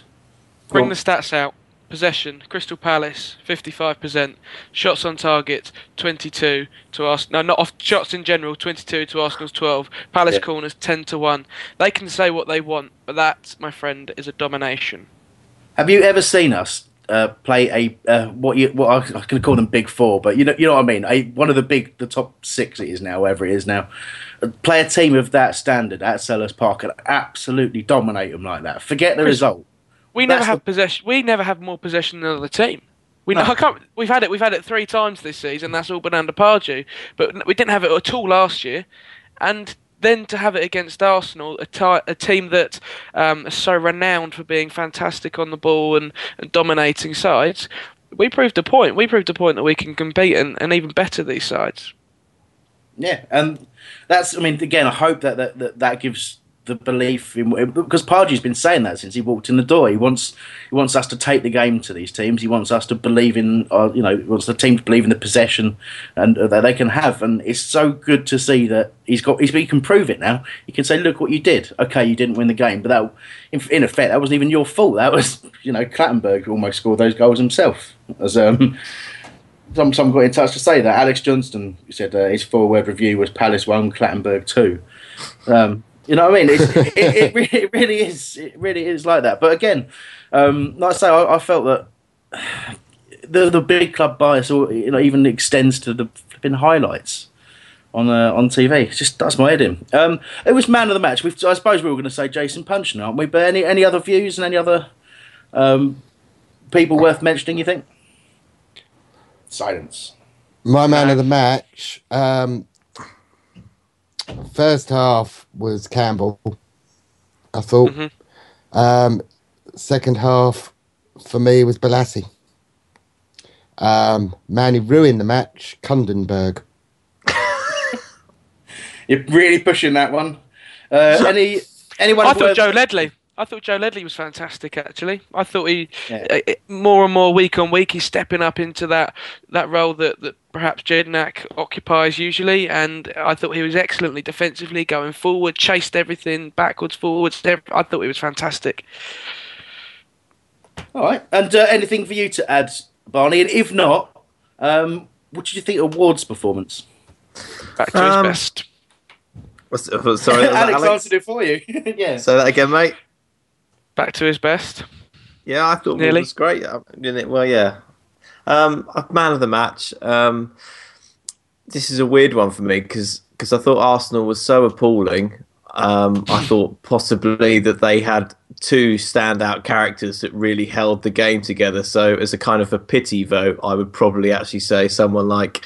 Bring the stats out. Possession, Crystal Palace, 55%. Shots on target, 22 to Arsenal. No, not off shots in general, 22 to Arsenal's 12. Palace Yeah. corners, 10 to 1. They can say what they want, but that, my friend, is a domination. Have you ever seen us uh, play a uh, what you what I to call them big four, but you know you know what I mean? A, one of the big the top six it is now, wherever it is now. Play a team of that standard at Selhurst Park and absolutely dominate them like that. Forget the result. We never have possession. We never have more possession than the other team. We I can't. We've had it. We've had it three times this season. That's all been under Pardew, but we didn't have it at all last year. And then to have it against Arsenal, a, team that um, is so renowned for being fantastic on the ball and, and dominating sides, we proved a point. We proved a point that we can compete and, and even better these sides. Yeah, and that's. I mean, again, I hope that that, that, that gives the belief in because Pardew's been saying that since he walked in the door. He wants he wants us to take the game to these teams. He wants us to believe in, uh, you know, he wants the team to believe in the possession and uh, that they can have. And it's so good to see that he's got. He's, he can prove it now. He can say, "Look what you did. Okay, you didn't win the game, but that, in, in effect, that wasn't even your fault. That was, you know, Clattenburg almost scored those goals himself." As um, some some got in touch to say that Alex Johnston said uh, his forward review was Palace one, Clattenburg two. Um, you know what I mean? It's, it, it, really, it, really is. It really is like that. But again, um, like I say, I, I, felt that the the big club bias, or you know, even extends to the flipping highlights on uh, on TV. It just does my head in. Um, it was man of the match. We've, I suppose we were going to say Jason Puncheon, aren't we? But any any other views and any other um, people worth mentioning? You think? Silence. My man of the match. Um, first half was Campbell. I thought. Mm-hmm. Um, second half for me was Bolasie. Um, man who ruined the match, Kundenberg. You're really pushing that one. Uh, any anyone? I thought Joe Ledley. I thought Joe Ledley was fantastic. Actually, I thought he yeah. uh, more and more week on week he's stepping up into that that role that, that perhaps Jedinak occupies usually, and I thought he was excellently defensively going forward, chased everything backwards, forwards. I thought he was fantastic. All right, and uh, anything for you to add, Barney? And if not, um, what did you think of Ward's performance? Back to um, his best. What's, sorry, Alex, Alex answered it for you. yeah. Say that again, mate back to his best. Yeah, I thought it was great. Uh, well, yeah. Um, man of the match. Um, this is a weird one for me because because I thought Arsenal was so appalling. Um, I thought possibly that they had two standout characters that really held the game together. So, as a kind of a pity vote, I would probably actually say someone like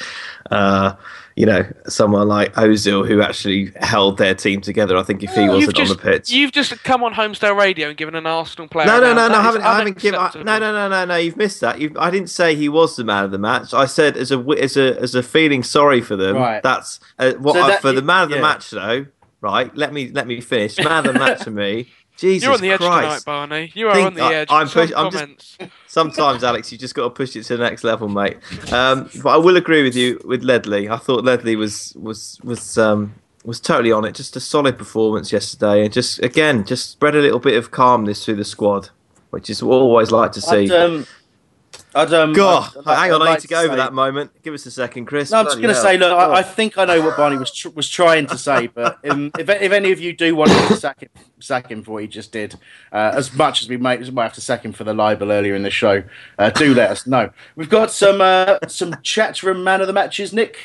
uh, you know, someone like Ozil who actually held their team together. I think if he wasn't just, on the pitch, you've just come on Holmesdale Radio and given an Arsenal player. No, no, no, no. I haven't, I haven't given. no, no, no, no, no. You've missed that. You've, I didn't say he was the man of the match. I said as a as a as a feeling sorry for them. Right. That's uh, what so I, for the man of the yeah. match though. Right. Let me let me finish. Man of the match for me. Jesus You're on the Christ. edge tonight, Barney. You are Think, on the edge. I, am push, I'm just, sometimes, Alex, you just got to push it to the next level, mate. Um, but I will agree with you with Ledley. I thought Ledley was was was um, was totally on it. Just a solid performance yesterday, and just again, just spread a little bit of calmness through the squad, which is what I always like to see. Um, I'd, um, God, I'd, hang on, I'd I need to go over that moment. Give us a second, Chris. No, I'm just going to say, look, I, I, think I know what Barney was tr- was trying to say, but um, if, if any of you do want to sack him, sack him for what he just did, uh, as much as we might, might have to sack him for the libel earlier in the show, uh, do let us know. We've got some uh, some chats from man of the matches, Nick.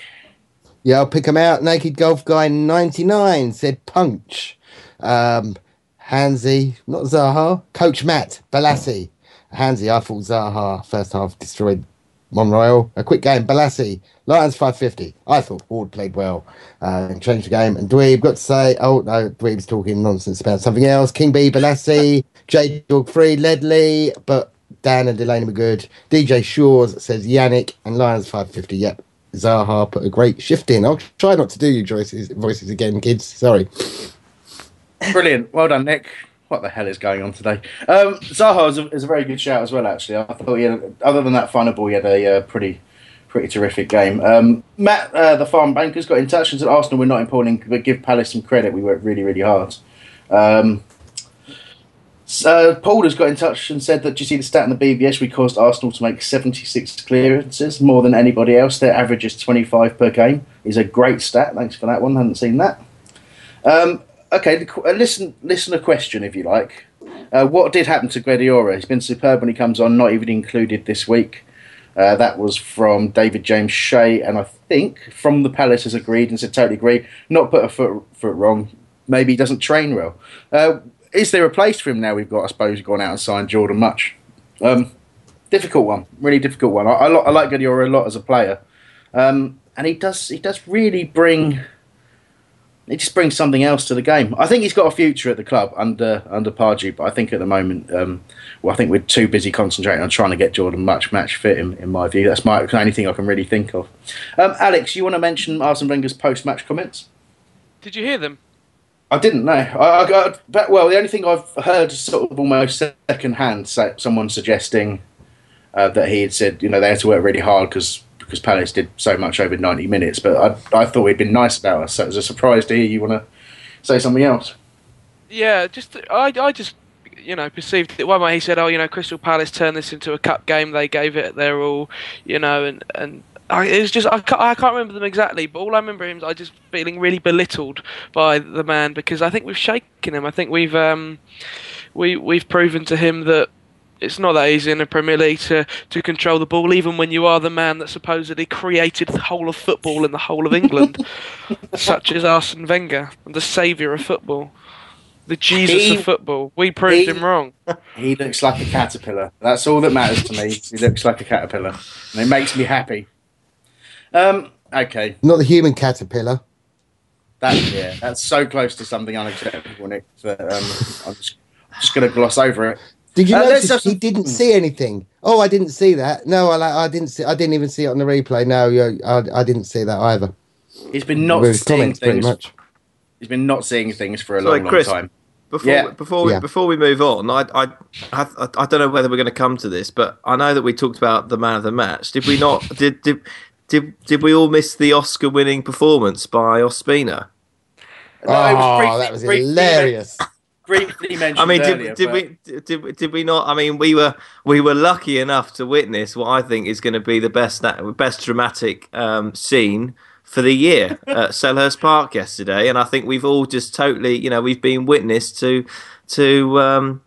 Yeah, I'll pick him out. Naked Golf Guy 99 said punch. Um, Hansi, not Zaha, Coach Matt, Bolasie. Hansi, I thought Zaha first half destroyed Monreal. A quick game, Bolasie, Lions 550. I thought Ward played well uh, and changed the game. And Dweeb got to say, oh no, Dweeb's talking nonsense about something else. King B, Bolasie, J Dog Free, Ledley, but Dann and Delaney were good. DJ Shores says Yannick and Lions 550. Yep. Zaha put a great shift in. I'll try not to do you voices, voices again, kids. Sorry. Brilliant. Well done, Nick what the hell is going on today? Um, Zaha is a, is a, very good shout as well. Actually, I thought he had, other than that final ball, he had a uh, pretty pretty terrific game. Um, Matt, uh, the farm bankers, got in touch and said Arsenal were not important, but give Palace some credit. We worked really really hard. Um, uh, Paul has got in touch and said that, do you see the stat in the BBS? We caused Arsenal to make 76 clearances, more than anybody else. Their average is 25 per game. Is a great stat. Thanks for that one. Hadn't seen that. Um, okay, uh, listen, listen a question if you like. Uh, what did happen to Guedioura? He's been superb when he comes on, not even included this week. Uh, that was from David James Shea, and I think from the Palace has agreed and said totally agree. Not put a foot foot wrong. Maybe he doesn't train well. Uh, is there a place for him now? We've got, I suppose, gone out and signed Jordan Mutch. Um, difficult one, really difficult one. I, I, lo- I like Guedioura a lot as a player, um, and he does he does really bring he just brings something else to the game. I think he's got a future at the club under under Pardew, but I think at the moment, um, well, I think we're too busy concentrating on trying to get Jordan Mutch match fit. In, in my view, that's my the only thing I can really think of. Um, Alex, you want to mention Arsene Wenger's post match comments? Did you hear them? I didn't know. I, I got but, well. The only thing I've heard is sort of almost second hand, someone suggesting uh, that he had said, you know, they had to work really hard because because Palace did so much over ninety minutes. But I, I thought he'd been nice about us, so it was a surprise to hear you want to say something else. Yeah, just I, I just you know perceived it one way. He said, "Oh, you know, Crystal Palace turned this into a cup game. They gave it their all, you know, and and." I, it was just I can't, I can't remember them exactly, but all I remember him is I just feeling really belittled by the man because I think we've shaken him. I think we've um, we we've proven to him that it's not that easy in the Premier League to, to control the ball, even when you are the man that supposedly created the whole of football in the whole of England, such as Arsene Wenger, the saviour of football, the Jesus He- of football. We proved he- him wrong. He looks like a caterpillar. That's all that matters to me. He looks like a caterpillar, and it makes me happy. Um. Okay. Not the human caterpillar. That yeah. That's so close to something unacceptable, Nick. That um, I'm just, just going to gloss over it. Did you Uh, notice he didn't see anything? Oh, I didn't see that. No, I, I didn't see. I didn't even see it on the replay. No, yeah, I, I didn't see that either. He's been not With seeing comments, pretty things. much. He's been not seeing things for a Sorry, long, long time. Before Yeah. before we, Yeah. before we move on, I I I I don't know whether we're going to come to this, but I know that we talked about the man of the match. Did we not? did did did did we all miss the Oscar-winning performance by Ospina? No, it was oh, briefly- that was briefly- hilarious. Briefly mentioned. I mean, earlier, did, did but- we did, we- did we not? I mean, we were we were lucky enough to witness what I think is going to be the best best dramatic um, scene for the year at Selhurst Park yesterday, and I think we've all just totally, you know, we've been witness to to um,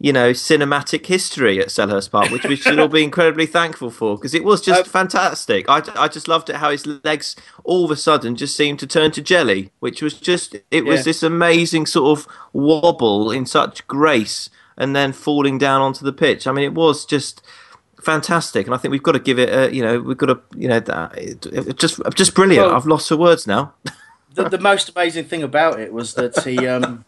you know cinematic history at Selhurst Park, which we should all be incredibly thankful for because it was just Um, fantastic. I, I just loved it how his legs all of a sudden just seemed to turn to jelly, which was just it was Yeah. this amazing sort of wobble in such grace and then falling down onto the pitch. I mean, it was just fantastic, and I think we've got to give it. A, you know, we've got to. You know, that, it, it just just brilliant. Well- I've lost the words now. the, the most amazing thing about it was that he um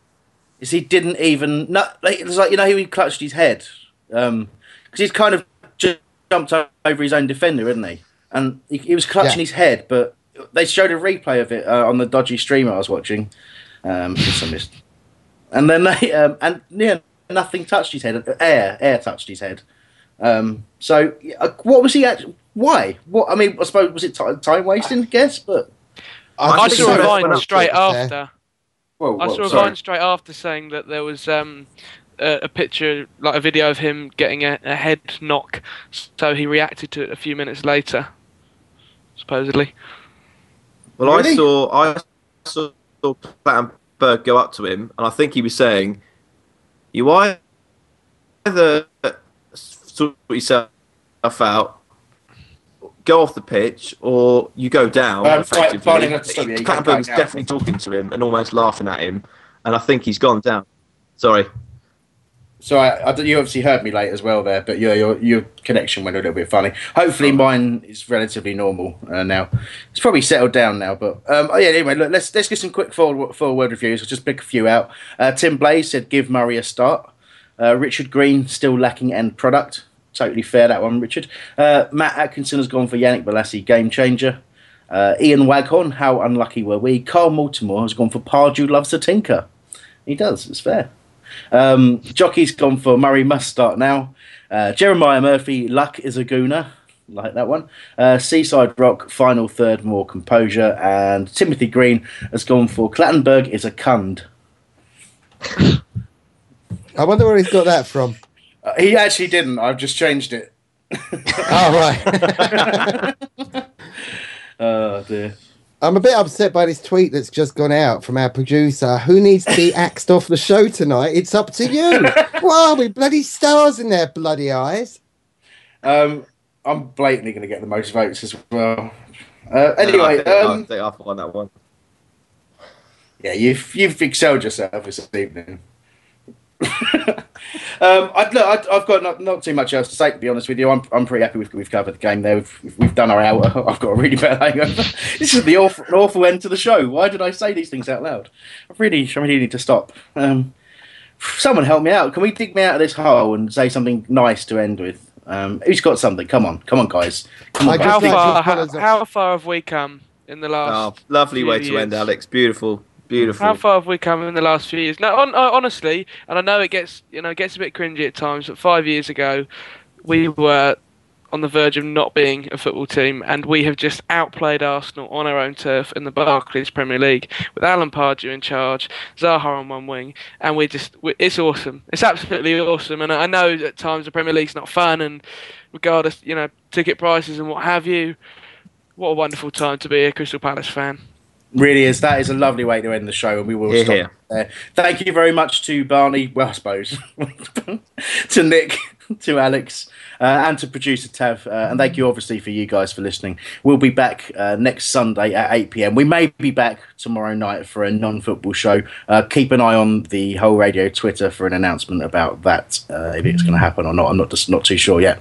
is he didn't even no, like, it was like you know he clutched his head um because he's kind of ju- jumped over his own defender isn't he and he, he was clutching Yeah. his head but they showed a replay of it uh, on the dodgy stream I was watching um just I missed. and then they um and yeah nothing touched his head air air touched his head um so uh, what was he actually why what I mean I suppose was it ti time wasting I guess but I, think saw so. a line straight to after. Whoa, I whoa, saw a sorry. line straight after saying that there was um, a, a picture, like a video of him getting a, a head knock, so he reacted to it a few minutes later, supposedly. Well, Really? I saw I saw Clattenburg go up to him, and I think he was saying, "You either sort yourself out, go off the pitch, or you go down." Um, right, Barney, let's stop you. You can't Clattenburg was back out. definitely talking to him and almost laughing at him, and I think he's gone down. Sorry. So I, I, you obviously heard me late as well there, but your your, your connection went a little bit funny. Hopefully, mine is relatively normal uh, now. It's probably settled down now, but um, oh yeah. Anyway, look, let's let's get some quick forward forward reviews. I'll just pick a few out. Uh, Tim Blaze said, "Give Murray a start." Uh, Richard Green still lacking end product. Totally fair that one, Richard. Uh, Matt Atkinson has gone for Yannick Bolasie, game changer. Uh, Ian Waghorn, how unlucky were we? Carl Mortimer has gone for Pardew loves to tinker. He does. It's fair. Um, Jockey's gone for Murray must start now. Uh, Jeremiah Murphy, luck is a gooner. Like that one. Uh, Seaside Rock, final third, more composure. And Timothy Green has gone for Clattenburg is a cund. I wonder where he's got that from. Uh, he actually didn't. I've just changed it. Oh, right. Oh dear. I'm a bit upset by this tweet that's just gone out from our producer. Who needs to be axed off the show tonight? It's up to you. Why are we bloody stars in their bloody eyes? Um, I'm blatantly going to get the most votes as well. Uh, anyway, think, I um, think I've won that one. yeah, you've you've excelled yourself this evening. Um, I, look, I, I've got not, not too much else to say. To be honest with you, I'm, I'm pretty happy we've, we've covered the game there. We've, we've done our hour. I've got a really bad hangover. this is the awful, an awful end to the show. Why did I say these things out loud? I really, I really need to stop. Um, someone help me out. Can we dig me out of this hole and say something nice to end with? Um, who's got something? Come on, come on, guys. Come on, How far, how, how far have we come in the Oh, last? lovely few way to years? end, Alex. Beautiful, beautiful. How far have we come in the last few years? No, on, uh, honestly, and I know it gets you know gets a bit cringy at times, but five years ago, we were on the verge of not being a football team, and we have just outplayed Arsenal on our own turf in the Barclays Premier League with Alan Pardew in charge, Zaha on one wing, and we just we, it's awesome. It's absolutely awesome, and I know at times the Premier League's not fun, and regardless, you know, ticket prices and what have you. What a wonderful time to be a Crystal Palace fan. Really is. That is a lovely way to end the show, and we will stop there. Thank you very much to Barney. Well, I suppose to Nick, to Alex, uh, and to producer Tav, uh, and thank you obviously for you guys for listening. We'll be back uh, next Sunday at eight pm. We may be back tomorrow night for a non-football show. Uh, keep an eye on the Hol Radio Twitter for an announcement about that uh, if it's going to happen or not. I'm not just not too sure yet.